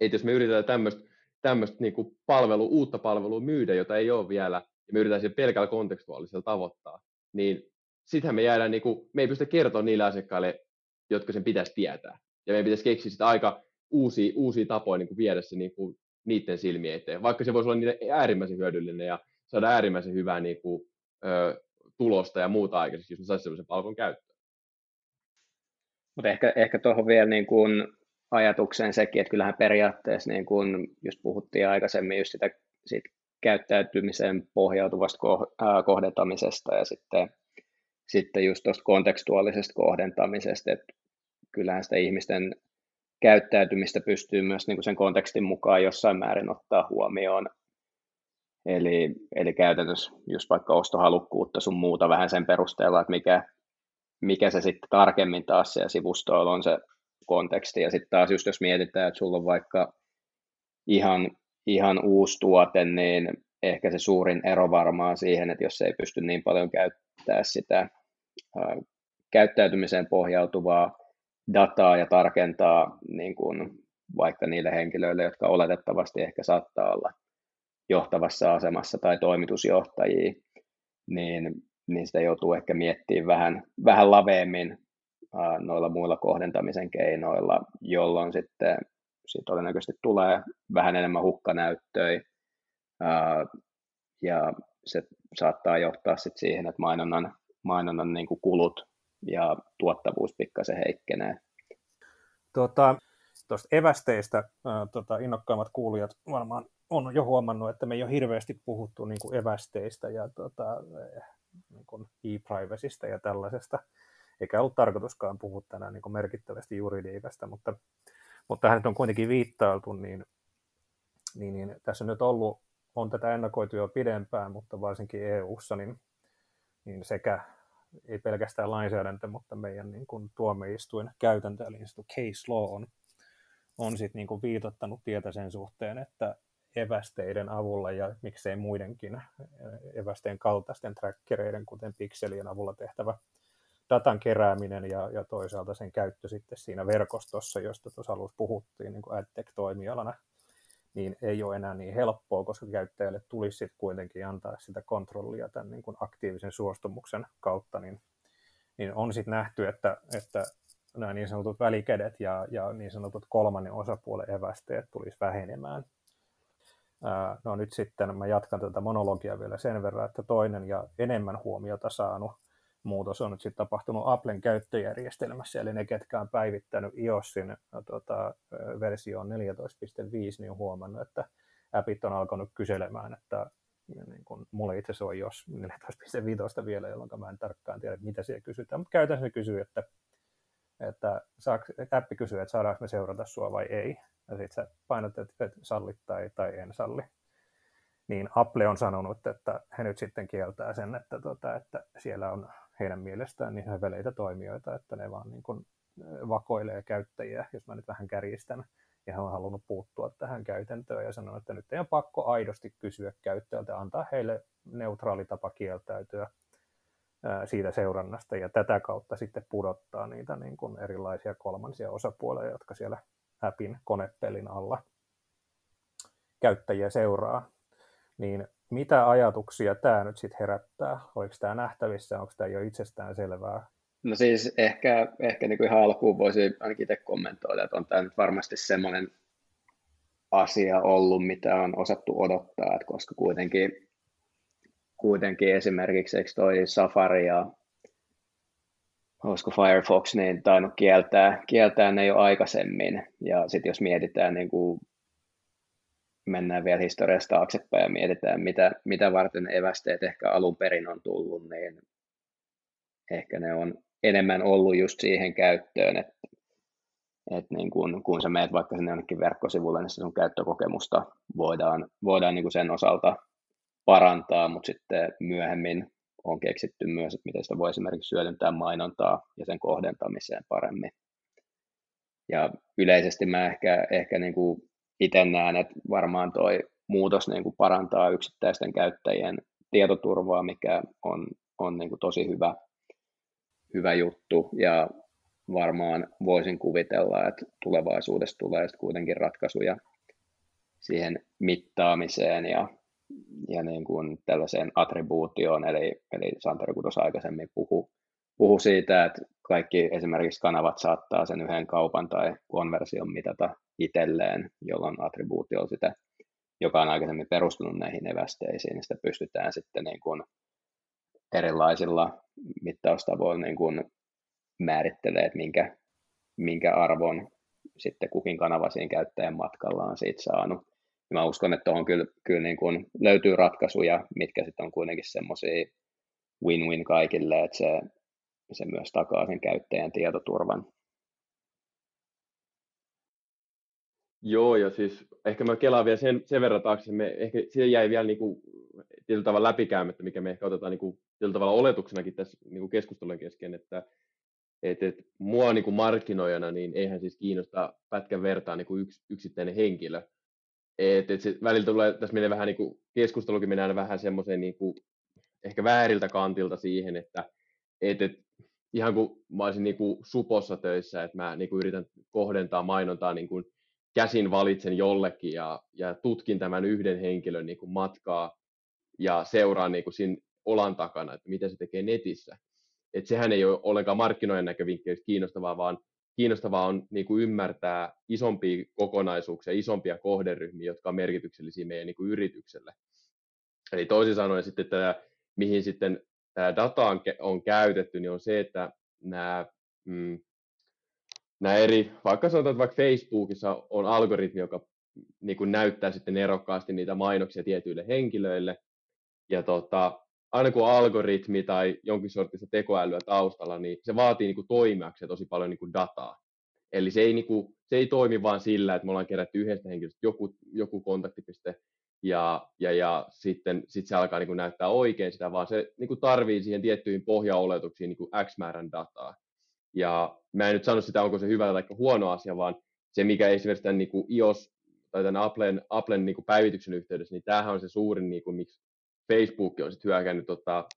Speaker 1: että jos me yritetään tämmöistä tämmöistä niin palvelu, uutta palvelua myydä, jota ei ole vielä, ja me yritetään siellä pelkällä kontekstuaalisella tavoittaa, niin sittenhän me jäädään, niin kuin, me ei pystytä kertoa niille asiakkaille, jotka sen pitäisi tietää. Ja meidän pitäisi keksiä sitä aika uusia, uusia tapoja niin kuin viedä se niin kuin, niiden silmien eteen, vaikka se voisi olla niille äärimmäisen hyödyllinen ja saada äärimmäisen hyvää niin kuin, ö, tulosta ja muuta aikaiseksi, jos me saisi sellaisen palvelun käyttöön.
Speaker 3: Mutta ehkä, ehkä tuohon vielä niin kuin ajatukseen sekin, että kyllähän periaatteessa, niin kuin just puhuttiin aikaisemmin, just sitä, siitä käyttäytymiseen pohjautuvasta kohdentamisesta ja sitten, sitten just tuosta kontekstuaalisesta kohdentamisesta, että kyllähän sitä ihmisten käyttäytymistä pystyy myös niin kuin sen kontekstin mukaan jossain määrin ottaa huomioon. Eli, eli käytännössä just vaikka ostohalukkuutta sun muuta vähän sen perusteella, että mikä, mikä se sitten tarkemmin taas siellä sivustoilla on se konteksti. Ja sitten taas just jos mietitään, että sulla on vaikka ihan ihan uusi tuote, niin ehkä se suurin ero varmaan siihen, että jos ei pysty niin paljon käyttää sitä käyttäytymiseen pohjautuvaa dataa ja tarkentaa niin kuin vaikka niille henkilöille, jotka oletettavasti ehkä saattaa olla johtavassa asemassa tai toimitusjohtajia, niin, niin sitä joutuu ehkä miettimään vähän, vähän laveemmin noilla muilla kohdentamisen keinoilla, jolloin sitten sit todennäköisesti tulee vähän enemmän hukkanäyttöjä ja se saattaa johtaa sit siihen, että mainonnan, mainonnan niin kuin kulut ja tuottavuus pikkasen heikkenee.
Speaker 2: Tuota, tuosta evästeistä ää, tota, innokkaimmat kuulijat varmaan on jo huomannut, että me ei ole hirveästi puhuttu niin kuin evästeistä ja tota, niin kuin e-privacysta ja tällaisesta, eikä ollut tarkoituskaan puhua tänään niin kuin merkittävästi juridiikasta, mutta, mutta tähän nyt on kuitenkin viittailtu, niin, niin, niin tässä on nyt ollut, on tätä ennakoitu jo pidempään, mutta varsinkin EU-ssa, niin, niin sekä ei pelkästään lainsäädäntö, mutta meidän niin kuin tuomioistuin käytäntö, eli case law on, on sit niin kuin viitottanut tietä sen suhteen, että evästeiden avulla ja miksei muidenkin evästeen kaltaisten trackereiden, kuten pikselien avulla tehtävä datan kerääminen ja, ja toisaalta sen käyttö sitten siinä verkostossa, josta tuossa alussa puhuttiin niin AdTech-toimialana, niin ei ole enää niin helppoa, koska käyttäjälle tulisi sitten kuitenkin antaa sitä kontrollia tämän niin kuin aktiivisen suostumuksen kautta, niin, niin on sitten nähty, että, että nämä niin sanotut välikädet ja, ja niin sanotut kolmannen osapuolen evästeet tulisi vähenemään. No nyt sitten mä jatkan tätä monologia vielä sen verran, että toinen ja enemmän huomiota saanut muutos on nyt sitten tapahtunut Applen käyttöjärjestelmässä, eli ne, ketkä on päivittänyt iOSin tota, versioon 14.5, niin on huomannut, että appit on alkanut kyselemään, että niin kun, mulla itse asiassa on iOS 14.5 vielä, jolloin mä en tarkkaan tiedä, mitä siellä kysytään, mutta käytännössä kysyy, että, että saaks, appi kysyy, että saadaanko me seurata sua vai ei, ja sitten sä painat, että sallit tai, tai en salli. Niin Apple on sanonut, että he nyt sitten kieltää sen, että, tota, että siellä on heidän mielestään niin höveleitä toimijoita, että ne vaan niin kuin vakoilee käyttäjiä, jos mä nyt vähän kärjistän, ja hän on halunnut puuttua tähän käytäntöön ja sanonut, että nyt ei ole pakko aidosti kysyä käyttäjältä, antaa heille neutraali tapa kieltäytyä siitä seurannasta. Ja tätä kautta sitten pudottaa niitä niin kuin erilaisia kolmansia osapuolia, jotka siellä appin konepelin alla käyttäjiä seuraa. Niin mitä ajatuksia tämä nyt sitten herättää? Oliko tämä nähtävissä, onko tämä jo itsestään selvää?
Speaker 3: No siis ehkä, ehkä niin kuin ihan alkuun voisi ainakin itse kommentoida, että on tämä nyt varmasti semmoinen asia ollut, mitä on osattu odottaa, että koska kuitenkin, kuitenkin esimerkiksi toi Safari ja olisiko Firefox, niin tainnut kieltää, kieltää ne jo aikaisemmin. Ja sitten jos mietitään niin kuin mennään vielä historiasta taaksepäin ja mietitään, mitä, mitä varten evästeet ehkä alun perin on tullut, niin ehkä ne on enemmän ollut just siihen käyttöön, että, että niin kun, kun sä meet vaikka sinne jonnekin verkkosivulle, niin sun käyttökokemusta voidaan, voidaan niin kuin sen osalta parantaa, mutta sitten myöhemmin on keksitty myös, että miten sitä voi esimerkiksi hyödyntää mainontaa ja sen kohdentamiseen paremmin. Ja yleisesti mä ehkä, ehkä niin kuin itse näen, että varmaan tuo muutos niin kuin parantaa yksittäisten käyttäjien tietoturvaa, mikä on, on niin kuin tosi hyvä, hyvä juttu ja varmaan voisin kuvitella, että tulevaisuudessa tulee kuitenkin ratkaisuja siihen mittaamiseen ja, ja niin kuin tällaiseen attribuutioon, eli, eli Santeri tuossa aikaisemmin puhu, puhu siitä, että kaikki esimerkiksi kanavat saattaa sen yhden kaupan tai konversion mitata itselleen, jolloin attribuutio sitä, joka on aikaisemmin perustunut näihin evästeisiin, niin sitä pystytään sitten niin kuin erilaisilla mittaustavoilla niin kuin määrittelee, että minkä, minkä arvon sitten kukin kanava siinä käyttäjän matkalla on siitä saanut. Ja mä uskon, että tuohon kyllä, kyllä niin kuin löytyy ratkaisuja, mitkä sitten on kuitenkin semmoisia win-win kaikille, että se, se myös takaa sen käyttäjän tietoturvan.
Speaker 1: Joo, ja siis ehkä mä kelaan vielä sen, sen verran taakse, me ehkä se jäi vielä niin kuin, tietyllä tavalla läpikäymättä, mikä me ehkä otetaan niin kuin, tietyllä tavalla oletuksenakin tässä niin kuin keskustelun kesken, että et, et, mua niin kuin markkinoijana, niin eihän siis kiinnosta pätkän vertaa niin kuin yks, yksittäinen henkilö. Et, et se välillä tulee, tässä menee vähän niin kuin, keskustelukin menee vähän semmoiseen niin kuin, ehkä vääriltä kantilta siihen, että et, et, ihan kuin mä olisin niin kuin supossa töissä, että mä niin kuin yritän kohdentaa mainontaa niin kuin käsin valitsen jollekin ja, ja tutkin tämän yhden henkilön niin kuin matkaa ja seuraan niin kuin siinä olan takana, että mitä se tekee netissä. että sehän ei ole ollenkaan markkinoiden näkövinkkelistä kiinnostavaa, vaan kiinnostavaa on niin kuin ymmärtää isompia kokonaisuuksia, isompia kohderyhmiä, jotka on merkityksellisiä meidän niin kuin yritykselle. Eli toisin sanoen sitten tämä, mihin sitten tämä data on, on käytetty, niin on se, että nämä, mm, nämä eri, vaikka sanotaan, että vaikka Facebookissa on algoritmi, joka niin kuin näyttää sitten erokkaasti niitä mainoksia tietyille henkilöille, ja tota, aina kun on algoritmi tai jonkin sortista tekoälyä taustalla, niin se vaatii niin kuin toimijaksi tosi paljon niin kuin dataa. Eli se ei, niin kuin, se ei toimi vain sillä, että me ollaan kerätty yhdestä henkilöstä joku, joku kontaktipiste ja, ja, ja sitten sit se alkaa niin kuin näyttää oikein sitä, vaan se niin kuin tarvii siihen tiettyihin pohjaoletuksiin niin kuin X määrän dataa. Ja mä en nyt sano sitä, onko se hyvä tai huono asia, vaan se, mikä esimerkiksi tämän niin kuin iOS tai tämän Applen, Applen niin kuin päivityksen yhteydessä, niin tämähän on se suurin, niin kuin, miksi Facebook on sitten hyökännyt tota,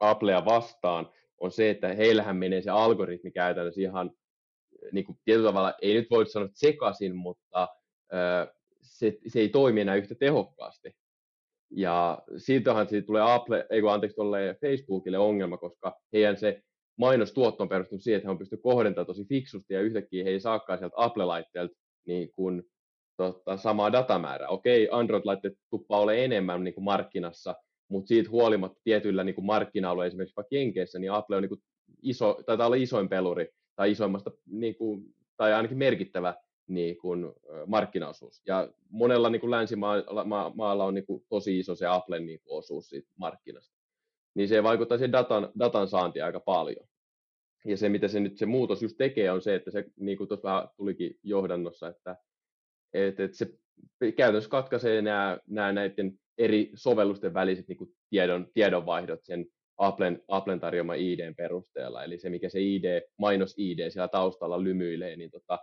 Speaker 1: Applea vastaan, on se, että heillähän menee se algoritmi käytännössä ihan niin kuin tietyllä tavalla, ei nyt voi sanoa sekaisin, mutta se, se ei toimi enää yhtä tehokkaasti. Ja siitähän siitä tulee Apple, ei kun anteeksi tuolle Facebookille ongelma, koska heidän se mainostuotto on perustunut siihen, että he on pystynyt kohdentamaan tosi fiksusti ja yhtäkkiä he ei saakaan sieltä Apple-laitteelta niin kuin tota, samaa datamäärää. Okei, Android-laitteet tuppaa ole enemmän niin kuin markkinassa, mutta siitä huolimatta tietyillä niin kuin markkina-alueilla, esimerkiksi vaikka Jenkeissä, niin Apple on niin kuin iso, taitaa olla isoin peluri tai isoimmasta, niin kuin, tai ainakin merkittävä niin kuin, markkinaosuus. Ja monella niin kuin länsimaalla on niin kuin, tosi iso se Applen niin kuin, osuus siitä markkinasta. Niin se vaikuttaa siihen datan, datan saantiin aika paljon. Ja se, mitä se nyt se muutos just tekee, on se, että se, niin kuin tuossa vähän tulikin johdannossa, että että, että se käytännössä katkaisee nämä, nämä näiden eri sovellusten väliset niin tiedon, tiedonvaihdot sen Applen, Applen tarjoama IDn perusteella. Eli se, mikä se ID, mainos ID siellä taustalla lymyilee, niin tota,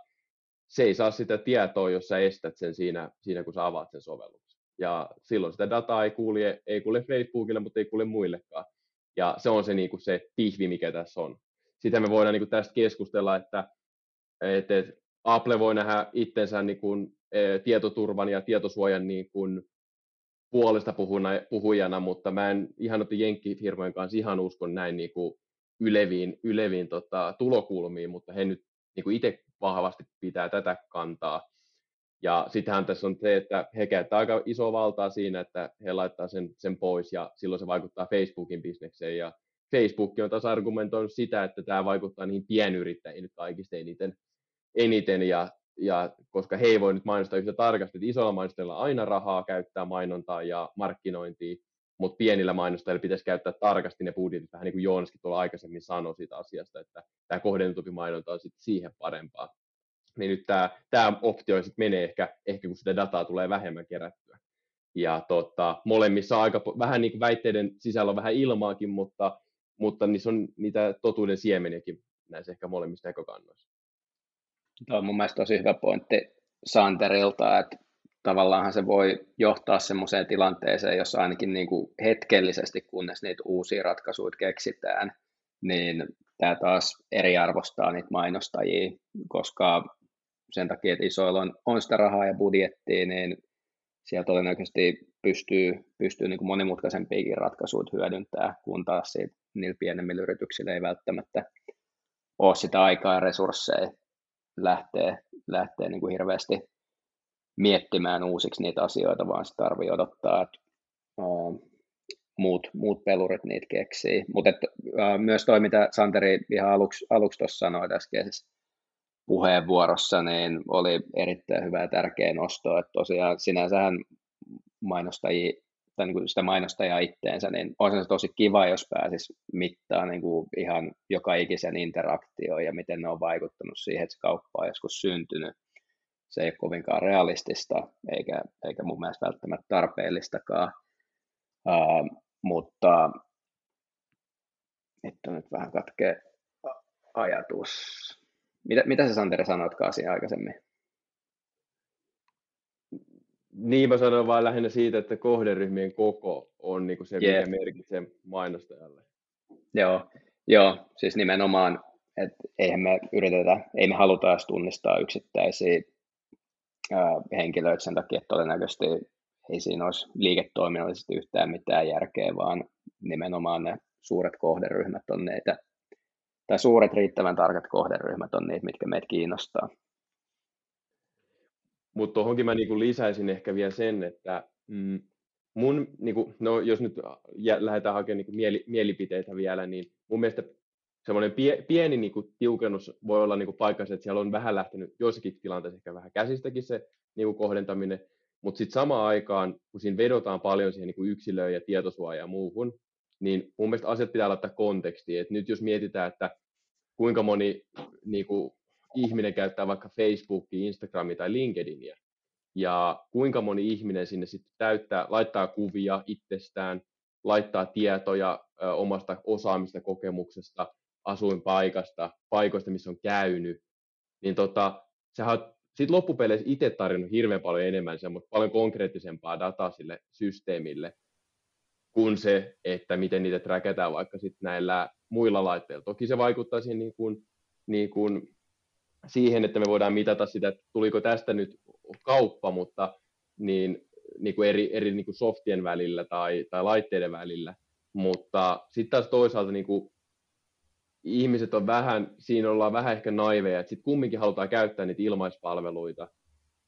Speaker 1: se ei saa sitä tietoa, jos sä estät sen siinä, siinä kun sä avaat sen sovelluksen. Ja silloin sitä dataa ei kuule, ei kuule Facebookille, mutta ei kuule muillekaan. Ja se on se, niin kuin se pihvi, mikä tässä on. Sitä me voidaan niin kuin tästä keskustella, että, että, Apple voi nähdä itsensä niin kuin, tietoturvan ja tietosuojan niin kuin, puolesta puhujana, mutta mä en ihan noiden jenkkifirmojen kanssa ihan uskon näin niin kuin yleviin, yleviin tota, tulokulmiin, mutta he nyt niin kuin itse vahvasti pitää tätä kantaa. Ja sittenhän tässä on se, että he käyttävät aika isoa valtaa siinä, että he laittaa sen, sen pois ja silloin se vaikuttaa Facebookin bisnekseen. Ja Facebook on taas argumentoinut sitä, että tämä vaikuttaa niihin pienyrittäjiin kaikista eniten, eniten ja, ja koska he ei voi nyt mainostaa yhtä tarkasti, että isolla mainostajilla aina rahaa käyttää mainontaa ja markkinointia, mutta pienillä mainostajilla pitäisi käyttää tarkasti ne budjetit, vähän niin kuin Joonaskin tuolla aikaisemmin sanoi siitä asiasta, että tämä kohdennetumpi mainonta on sitten siihen parempaa. Niin nyt tämä, tämä optio sitten menee ehkä, ehkä, kun sitä dataa tulee vähemmän kerättyä. Ja tota, molemmissa aika vähän niin kuin väitteiden sisällä on vähän ilmaakin, mutta, mutta niissä on niitä totuuden siemeniäkin näissä ehkä molemmissa näkökannoissa.
Speaker 3: Tuo on mun mielestä tosi hyvä pointti Santerilta, että tavallaan se voi johtaa semmoiseen tilanteeseen, jossa ainakin niin kuin hetkellisesti, kunnes niitä uusia ratkaisuja keksitään, niin tämä taas eriarvostaa niitä mainostajia, koska sen takia, että isoilla on, on sitä rahaa ja budjettia, niin siellä todennäköisesti pystyy, pystyy niin kuin monimutkaisempiakin ratkaisuja hyödyntämään, kun taas niillä pienemmillä yrityksillä ei välttämättä ole sitä aikaa ja resursseja lähtee, lähtee niin kuin hirveästi miettimään uusiksi niitä asioita, vaan se tarvii odottaa, että uh, muut, muut pelurit niitä keksii. Mutta uh, myös toi, mitä Santeri ihan aluksi, aluksi tuossa sanoi äskeisessä puheenvuorossa, niin oli erittäin hyvä ja tärkeä nosto, että tosiaan sinänsähän mainostajia, tai niin kuin sitä mainostajaa itteensä, niin olisi se tosi kiva, jos pääsisi mittaan niin kuin ihan joka ikisen interaktio ja miten ne on vaikuttanut siihen, että se kauppa on joskus syntynyt. Se ei ole kovinkaan realistista, eikä, eikä mun mielestä välttämättä tarpeellistakaan, uh, mutta nyt on nyt vähän katkee ajatus. Mitä, mitä sä Santeri sanoitkaan siinä aikaisemmin?
Speaker 1: Niin, mä sanoin vain lähinnä siitä, että kohderyhmien koko on niin kuin se, yeah. mikä merkitsee mainostajalle.
Speaker 3: Joo, joo siis nimenomaan, että eihän me yritetä, ei me haluta edes tunnistaa yksittäisiä ää, henkilöitä sen takia, että todennäköisesti ei siinä olisi liiketoiminnallisesti yhtään mitään järkeä, vaan nimenomaan ne suuret kohderyhmät on neitä, tai suuret riittävän tarkat kohderyhmät on niitä, mitkä meitä kiinnostaa.
Speaker 1: Mutta tuohonkin mä niinku lisäisin ehkä vielä sen, että mm, mun, niinku, no jos nyt lähdetään hakemaan niinku mieli, mielipiteitä vielä, niin mun mielestä semmoinen pie, pieni niinku tiukennus voi olla niinku paikassa, että siellä on vähän lähtenyt joissakin tilanteissa ehkä vähän käsistäkin se niinku kohdentaminen, mutta sitten samaan aikaan, kun siinä vedotaan paljon siihen niinku yksilöön ja tietosuojaan ja muuhun, niin mun mielestä asiat pitää laittaa kontekstiin. Et nyt jos mietitään, että kuinka moni niinku, ihminen käyttää vaikka Facebookia, Instagramia tai LinkedInia, ja kuinka moni ihminen sinne sitten täyttää, laittaa kuvia itsestään, laittaa tietoja ö, omasta osaamista, kokemuksesta, asuinpaikasta, paikoista, missä on käynyt, niin tota, sä oot sitten loppupeleissä itse tarjonnut hirveän paljon enemmän semmoista paljon konkreettisempaa dataa sille systeemille, kuin se, että miten niitä trackataan vaikka sitten näillä muilla laitteilla. Toki se vaikuttaa siihen, niin kuin, niin kuin siihen, että me voidaan mitata sitä, että tuliko tästä nyt kauppa, mutta niin, niin kuin eri, eri niin kuin softien välillä tai, tai laitteiden välillä. Mutta sitten taas toisaalta niin kuin ihmiset on vähän, siinä ollaan vähän ehkä naiveja, että sitten kumminkin halutaan käyttää niitä ilmaispalveluita,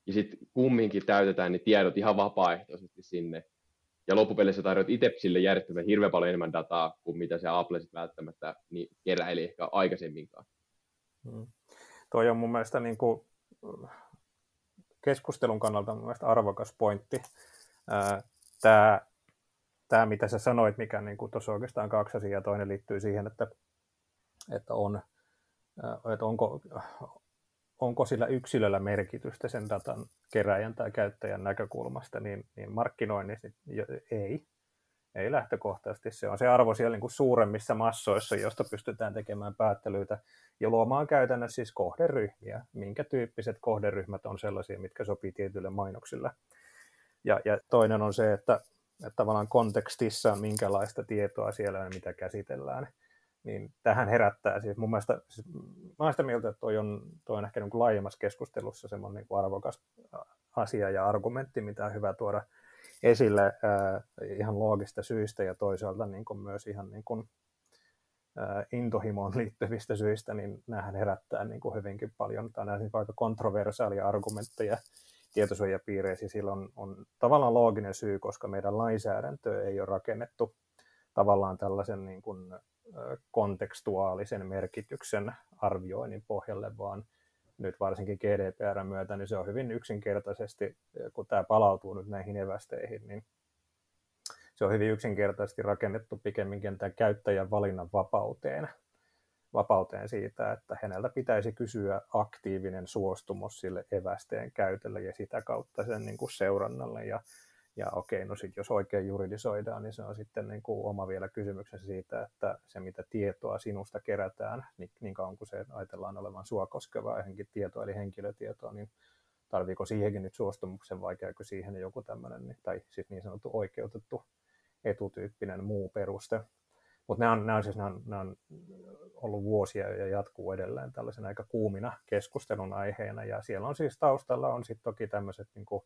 Speaker 1: ja sitten kumminkin täytetään ne tiedot ihan vapaaehtoisesti sinne. Ja loppupeleissä tarjoat itse sille järjestelmälle hirveän paljon enemmän dataa kuin mitä se Apple sitten välttämättä niin keräili ehkä aikaisemminkaan. Hmm.
Speaker 2: Toi on mun mielestä niin kuin keskustelun kannalta mun mielestä arvokas pointti. Tämä, tämä mitä sä sanoit, mikä niin kuin tuossa oikeastaan kaksi asiaa, toinen liittyy siihen, että, että, on, että onko, onko sillä yksilöllä merkitystä sen datan keräjän tai käyttäjän näkökulmasta, niin, niin markkinoinnissa ei. Ei lähtökohtaisesti. Se on se arvo siellä niin kuin suuremmissa massoissa, josta pystytään tekemään päättelyitä ja luomaan käytännössä siis kohderyhmiä. Minkä tyyppiset kohderyhmät on sellaisia, mitkä sopii tietyille mainoksille. Ja, ja toinen on se, että, että tavallaan kontekstissa minkälaista tietoa siellä on, mitä käsitellään niin tähän herättää. Siis mun mielestä, siis mä sitä mieltä, että toi on, toi on ehkä niin kuin laajemmassa keskustelussa semmoinen niin arvokas asia ja argumentti, mitä on hyvä tuoda esille äh, ihan loogista syistä ja toisaalta niin kuin myös ihan niin kuin, äh, intohimoon liittyvistä syistä, niin näähän herättää niin kuin hyvinkin paljon, tai nämä siis aika kontroversaalia argumentteja tietosuojapiireissä, sillä on, on tavallaan looginen syy, koska meidän lainsäädäntö ei ole rakennettu tavallaan tällaisen niin kuin, kontekstuaalisen merkityksen arvioinnin pohjalle, vaan nyt varsinkin GDPR myötä, niin se on hyvin yksinkertaisesti, kun tämä palautuu nyt näihin evästeihin, niin se on hyvin yksinkertaisesti rakennettu pikemminkin tämän käyttäjän valinnan vapauteen, vapauteen siitä, että häneltä pitäisi kysyä aktiivinen suostumus sille evästeen käytölle ja sitä kautta sen niin kuin seurannalle ja ja okei, no sitten jos oikein juridisoidaan, niin se on sitten niin kuin oma vielä kysymyksensä siitä, että se mitä tietoa sinusta kerätään, niin, niin kauan kuin se ajatellaan olevan sua koskevaa johonkin tietoa, eli henkilötietoa, niin tarviiko siihenkin nyt suostumuksen vai käykö siihen joku tämmöinen, niin, tai sitten niin sanottu oikeutettu etutyyppinen muu peruste. Mutta nämä on, nämä, on siis, nämä, on, nämä on ollut vuosia ja jatkuu edelleen tällaisen aika kuumina keskustelun aiheena, ja siellä on siis taustalla on sitten toki tämmöiset niin kuin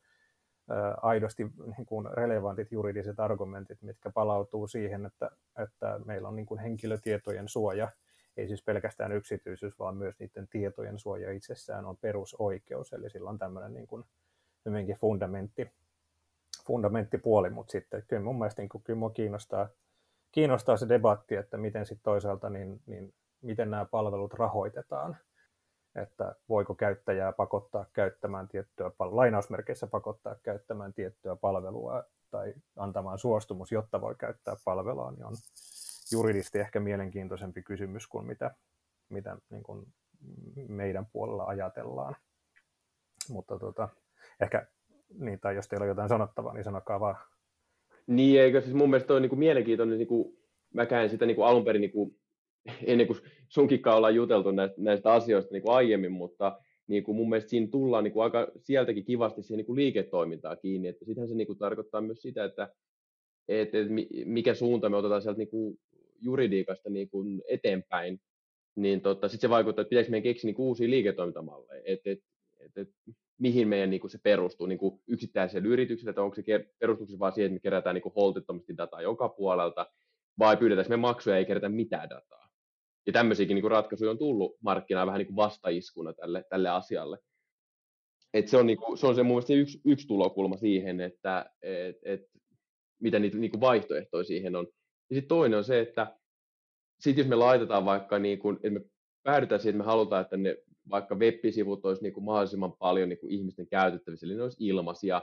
Speaker 2: aidosti niin kuin relevantit juridiset argumentit, mitkä palautuu siihen, että, että meillä on niin kuin henkilötietojen suoja, ei siis pelkästään yksityisyys, vaan myös niiden tietojen suoja itsessään on perusoikeus, eli sillä on tämmöinen niin kuin hyvinkin fundamentti, fundamenttipuoli, mutta sitten kyllä mun mielestä niin kuin, kyllä mua kiinnostaa, kiinnostaa se debatti, että miten sitten toisaalta, niin, niin miten nämä palvelut rahoitetaan, että voiko käyttäjää pakottaa käyttämään tiettyä, lainausmerkeissä pakottaa käyttämään tiettyä palvelua tai antamaan suostumus, jotta voi käyttää palvelua, niin on juridisesti ehkä mielenkiintoisempi kysymys kuin mitä, mitä niin kuin meidän puolella ajatellaan. Mutta tota, ehkä, niin, tai jos teillä on jotain sanottavaa, niin sanokaa vaan.
Speaker 1: Niin, eikö siis mun mielestä on niin kuin mielenkiintoinen, niin kuin, mä käyn sitä niin kuin alun perin niin kuin ennen kuin sunkin ollaan juteltu näistä, näistä asioista niin kuin aiemmin, mutta niin kuin mun mielestä siinä tullaan niin kuin aika sieltäkin kivasti siihen niin kuin liiketoimintaa kiinni, että sittenhän se niin kuin tarkoittaa myös sitä, että, että, että mikä suunta me otetaan sieltä niin kuin juridiikasta niin kuin eteenpäin, niin tota, sitten se vaikuttaa, että pitäisi meidän keksiä niin kuin uusia liiketoimintamalleja, että, että, että, että mihin meidän niin kuin se perustuu niin kuin yksittäiselle yritykselle, että onko se perustuu se vaan siihen, että me kerätään niin kuin holtittomasti dataa joka puolelta, vai pyydetäänkö me maksuja ja ei kerätä mitään dataa. Ja tämmöisiäkin niin kuin ratkaisuja on tullut markkinaan vähän niin kuin vastaiskuna tälle, tälle asialle. Et se, on niin kuin, se on se mun mielestä yksi, yksi tulokulma siihen, että et, et, mitä niitä niin kuin vaihtoehtoja siihen on. Ja sitten toinen on se, että sit jos me laitetaan vaikka, niin kuin, että me päädytään siihen, että me halutaan, että ne vaikka web-sivut olisi niin kuin mahdollisimman paljon niin kuin ihmisten käytettävissä, eli ne olisi ilmaisia,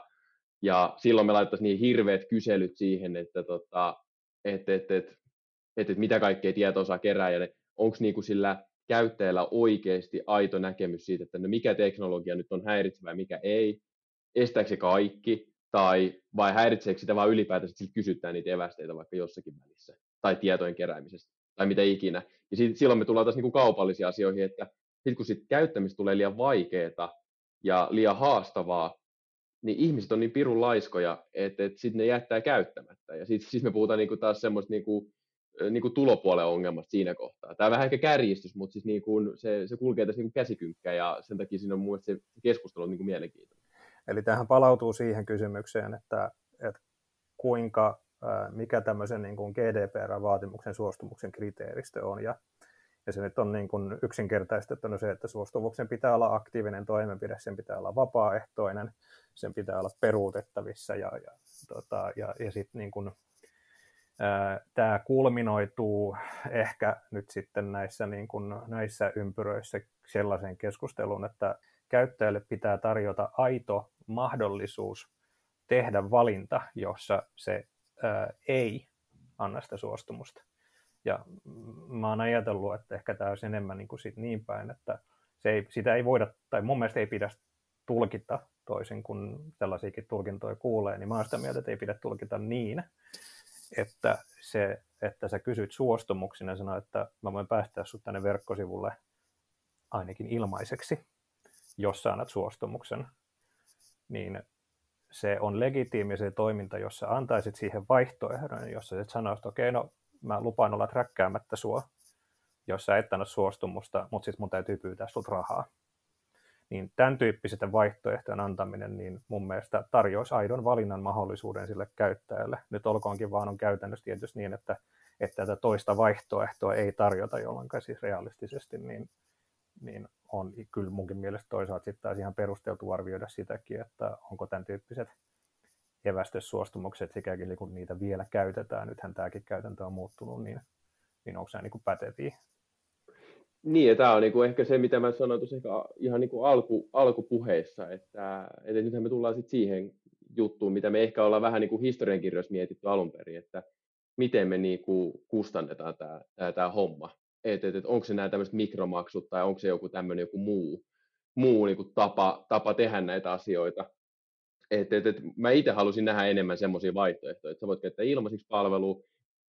Speaker 1: ja silloin me laitettaisiin niin hirveät kyselyt siihen, että tota, et, et, et, et, et mitä kaikkea tietoa saa kerää, ja onko niin kuin sillä käyttäjällä oikeasti aito näkemys siitä, että no mikä teknologia nyt on häiritsevä ja mikä ei, estääkö se kaikki, tai vai häiritseekö sitä vaan ylipäätään, että kysytään niitä evästeitä vaikka jossakin välissä, tai tietojen keräämisestä, tai mitä ikinä. Ja sit, silloin me tullaan taas niin kuin kaupallisiin asioihin, että sitten kun sit käyttämistä tulee liian vaikeaa ja liian haastavaa, niin ihmiset on niin pirun laiskoja, että, että sitten ne jättää käyttämättä. Ja sitten siis me puhutaan niinku taas semmoista niinku, niinku tulopuolen ongelmasta siinä kohtaa. Tämä on vähän ehkä kärjistys, mutta siis niinku se, se kulkee tässä niinku käsikynkkää ja sen takia siinä on mun se keskustelu on niinku mielenkiintoinen.
Speaker 2: Eli tähän palautuu siihen kysymykseen, että, että kuinka, mikä tämmöisen niin kuin GDPR-vaatimuksen suostumuksen kriteeristö on. Ja ja se nyt on niin kuin yksinkertaistettu se, että suostumuksen pitää olla aktiivinen toimenpide, sen pitää olla vapaaehtoinen, sen pitää olla peruutettavissa ja, ja, tota, ja, ja sitten niin kuin, tämä kulminoituu ehkä nyt sitten näissä, niin kuin, näissä ympyröissä sellaisen keskusteluun, että käyttäjälle pitää tarjota aito mahdollisuus tehdä valinta, jossa se ää, ei anna sitä suostumusta. Ja mä oon ajatellut, että ehkä tämä olisi enemmän niin, kuin sit niin päin, että se ei, sitä ei voida, tai mun mielestä ei pidä tulkita toisin kuin tällaisiakin tulkintoja kuulee, niin mä oon sitä mieltä, että ei pidä tulkita niin, että, se, että sä kysyt suostumuksina ja sanoit, että mä voin päästää sut tänne verkkosivulle ainakin ilmaiseksi, jos sä annat suostumuksen, niin se on legitiimi se toiminta, jos sä antaisit siihen vaihtoehdon, jossa sä sanoisit, että okei, okay, no mä lupaan olla träkkäämättä sua, jos sä et anna suostumusta, mutta siis mun täytyy pyytää sut rahaa. Niin tämän tyyppiset vaihtoehtojen antaminen niin mun mielestä tarjoaisi aidon valinnan mahdollisuuden sille käyttäjälle. Nyt olkoonkin vaan on käytännössä tietysti niin, että, että tätä toista vaihtoehtoa ei tarjota, jolloin siis realistisesti niin, niin on kyllä munkin mielestä toisaalta sitten taas ihan perusteltu arvioida sitäkin, että onko tämän tyyppiset evästösuostumukset, sikäli kun niitä vielä käytetään, nythän tämäkin käytäntö on muuttunut, niin, niin onko se niin päteviä?
Speaker 1: Niin, ja tämä on niin kuin ehkä se, mitä mä sanoin tuossa ehkä ihan niin kuin alku, alkupuheissa, että, että nythän me tullaan sitten siihen juttuun, mitä me ehkä ollaan vähän niin kuin historiankirjoissa mietitty alun perin, että miten me niin kuin kustannetaan tämä, homma. Että et, et, onko se nämä tämmöiset mikromaksut tai onko se joku tämmöinen joku muu, muu niin kuin tapa, tapa tehdä näitä asioita. Et, et, et, mä itse halusin nähdä enemmän semmoisia vaihtoehtoja, että sä voit käyttää ilmaisiksi palvelua,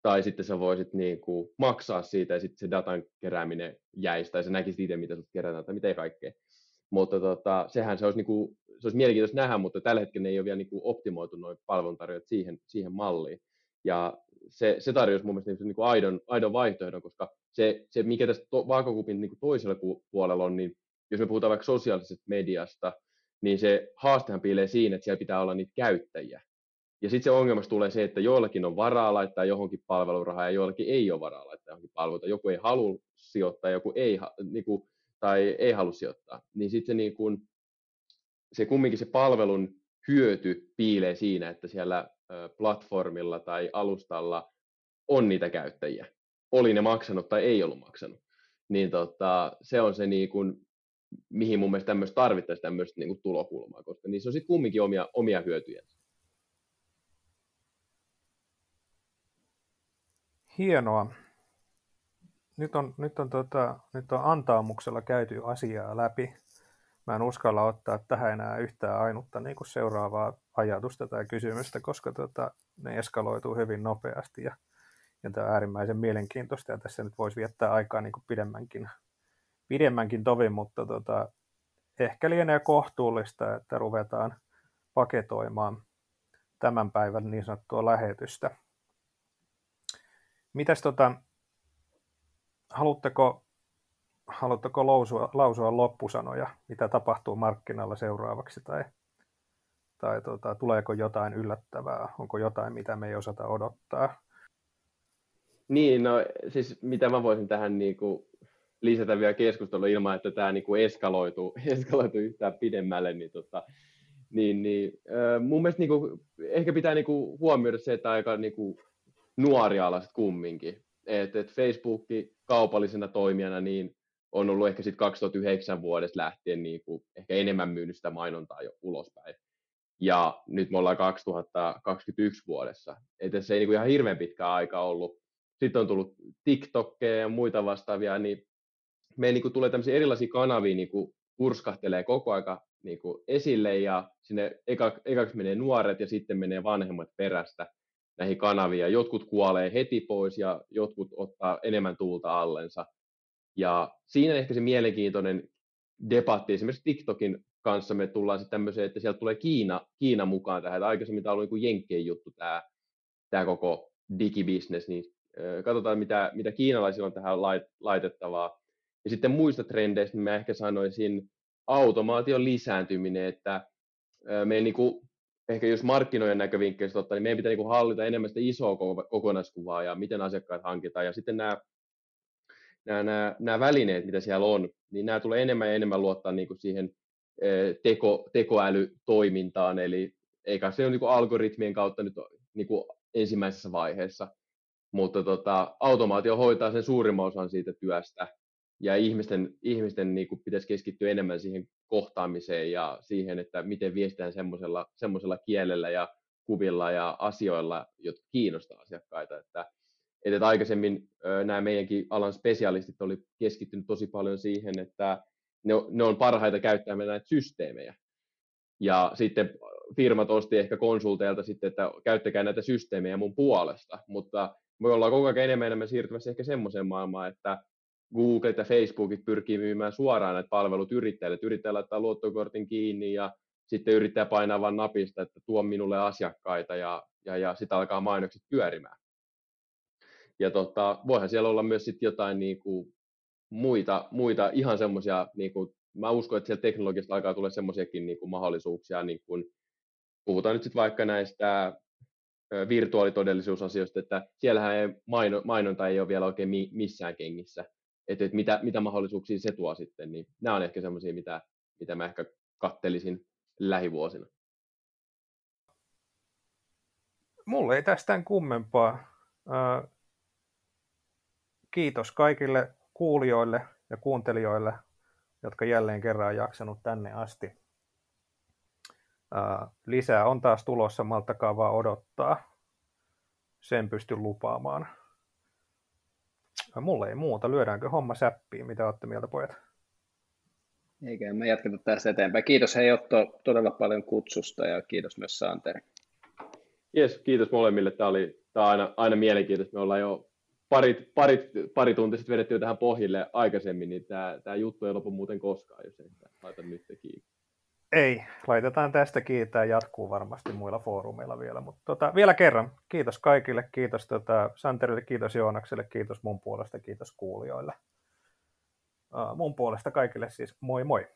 Speaker 1: tai sitten sä voisit niin kuin, maksaa siitä ja sitten se datan kerääminen jäisi, tai sä näkisit itse, mitä sut kerätään, tai mitä kaikkea. Mutta tota, sehän se olisi, niin kuin, se olisi mielenkiintoista nähdä, mutta tällä hetkellä ei ole vielä niin kuin, optimoitu noin palveluntarjoajat siihen, siihen malliin. Ja se, se tarjosi mun mielestä niin kuin aidon, aidon vaihtoehdon, koska se, se mikä tässä to, vaakakupin niin kuin toisella puolella on, niin jos me puhutaan vaikka sosiaalisesta mediasta, niin se haastehan piilee siinä, että siellä pitää olla niitä käyttäjiä. Ja sitten se ongelma tulee se, että joillakin on varaa laittaa johonkin palvelurahaa ja joillakin ei ole varaa laittaa johonkin palveluita. Joku ei halua sijoittaa, joku ei, niin kuin, tai ei halua sijoittaa. Niin sitten se, niin kuin, se kumminkin se palvelun hyöty piilee siinä, että siellä platformilla tai alustalla on niitä käyttäjiä. Oli ne maksanut tai ei ollut maksanut. Niin tota, se on se niin kuin, mihin mun mielestä tämmöistä tarvittaisiin tämmöistä niin kuin tulokulmaa, koska niissä on sitten kumminkin omia, omia hyötyjä.
Speaker 2: Hienoa. Nyt on, nyt on, tota, nyt on antaamuksella käyty asiaa läpi. Mä en uskalla ottaa tähän enää yhtään ainutta niin kuin seuraavaa ajatusta tai kysymystä, koska tota, ne eskaloituu hyvin nopeasti ja, ja tämä on äärimmäisen mielenkiintoista ja tässä nyt voisi viettää aikaa niin kuin pidemmänkin pidemmänkin tovin, mutta tota, ehkä lienee kohtuullista, että ruvetaan paketoimaan tämän päivän niin sanottua lähetystä. Mitäs tota, haluatteko, haluatteko lausua, lausua loppusanoja, mitä tapahtuu markkinalla seuraavaksi, tai, tai tota, tuleeko jotain yllättävää, onko jotain, mitä me ei osata odottaa?
Speaker 1: Niin, no siis mitä mä voisin tähän niin kuin lisätä vielä keskustelua ilman, että tämä niin kuin eskaloituu, eskaloituu yhtään pidemmälle, niin, tota, niin, niin mun mielestä niin kuin, ehkä pitää niin kuin huomioida se, että aika niin kuin nuorialaiset kumminkin. Et, et Facebook kaupallisena toimijana niin on ollut ehkä sitten 2009 vuodesta lähtien niin kuin ehkä enemmän myynyt sitä mainontaa jo ulospäin. Ja nyt me ollaan 2021 vuodessa. Että se ei niin kuin ihan hirveän pitkä aika ollut. Sitten on tullut TikTokkeja ja muita vastaavia, niin me niin kuin tulee tämmöisiä erilaisia kanavia niin kuin purskahtelee koko aika niin kuin esille ja sinne eka, ekaksi menee nuoret ja sitten menee vanhemmat perästä näihin kanaviin. Jotkut kuolee heti pois ja jotkut ottaa enemmän tuulta allensa. Ja siinä ehkä se mielenkiintoinen debatti esimerkiksi TikTokin kanssa me tullaan sitten tämmöiseen, että sieltä tulee Kiina, Kiina mukaan tähän. Että aikaisemmin tämä ollut niin Jenkkien juttu tämä, tämä koko digibisnes, niin katsotaan mitä, mitä kiinalaisilla on tähän laitettavaa. Ja sitten muista trendeistä, niin mä ehkä sanoisin automaation lisääntyminen, että me niin kuin, ehkä jos markkinoiden näkövinkkelistä ottaa, niin meidän pitää niin hallita enemmän sitä isoa kokonaiskuvaa ja miten asiakkaat hankitaan. Ja sitten nämä, nämä, nämä, nämä välineet, mitä siellä on, niin nämä tulee enemmän ja enemmän luottaa niin kuin siihen teko, tekoälytoimintaan, eli eikä se ole niin kuin algoritmien kautta nyt niin kuin ensimmäisessä vaiheessa, mutta tota, automaatio hoitaa sen suurimman osan siitä työstä, ja ihmisten, ihmisten niin kuin pitäisi keskittyä enemmän siihen kohtaamiseen ja siihen, että miten viestitään semmoisella, semmoisella kielellä ja kuvilla ja asioilla, jotka kiinnostaa asiakkaita. Että, että aikaisemmin nämä meidänkin alan spesialistit oli keskittynyt tosi paljon siihen, että ne, ne on parhaita käyttämään näitä systeemejä. Ja sitten firmat osti ehkä konsulteilta sitten, että käyttäkää näitä systeemejä mun puolesta, mutta me ollaan koko ajan enemmän enemmän siirtymässä ehkä semmoiseen maailmaan, että Google ja Facebookit pyrkii myymään suoraan näitä palvelut yrittäjille. Yrittäjä laittaa luottokortin kiinni ja sitten yrittää painaa vain napista, että tuo minulle asiakkaita ja, ja, ja sitten alkaa mainokset pyörimään. Ja tota, voihan siellä olla myös sitten jotain niin kuin muita, muita ihan semmoisia, niin mä uskon, että siellä teknologiasta alkaa tulla semmoisiakin niin mahdollisuuksia, niin kuin, puhutaan nyt sitten vaikka näistä virtuaalitodellisuusasioista, että siellähän ei, maino, mainonta ei ole vielä oikein mi, missään kengissä, että, että mitä, mitä mahdollisuuksia se tuo sitten, niin nämä on ehkä semmoisia, mitä, mitä mä ehkä kattelisin lähivuosina.
Speaker 2: Mulle ei tästä kummempaa. Kiitos kaikille kuulijoille ja kuuntelijoille, jotka jälleen kerran on jaksanut tänne asti. Lisää on taas tulossa, malttakaa vaan odottaa. Sen pystyn lupaamaan. Mulle ei muuta. Lyödäänkö homma säppiin? Mitä olette mieltä, pojat?
Speaker 3: Eikä, me jatketa tästä eteenpäin. Kiitos hei Otto todella paljon kutsusta ja kiitos myös Santeri.
Speaker 1: Yes, kiitos molemmille. Tämä oli tämä on aina, aina mielenkiintoista. Me ollaan jo parit, parit, pari tuntia sitten vedetty jo tähän pohjille aikaisemmin, niin tämä, tämä juttu ei lopu muuten koskaan, jos ei sitä laita nyt kiinni.
Speaker 2: Ei, laitetaan tästä kiinni. Tämä jatkuu varmasti muilla foorumeilla vielä. Mutta tota, vielä kerran, kiitos kaikille. Kiitos tota, Santerille, kiitos Joonakselle, kiitos mun puolesta, kiitos kuulijoille. Uh, mun puolesta kaikille siis moi moi.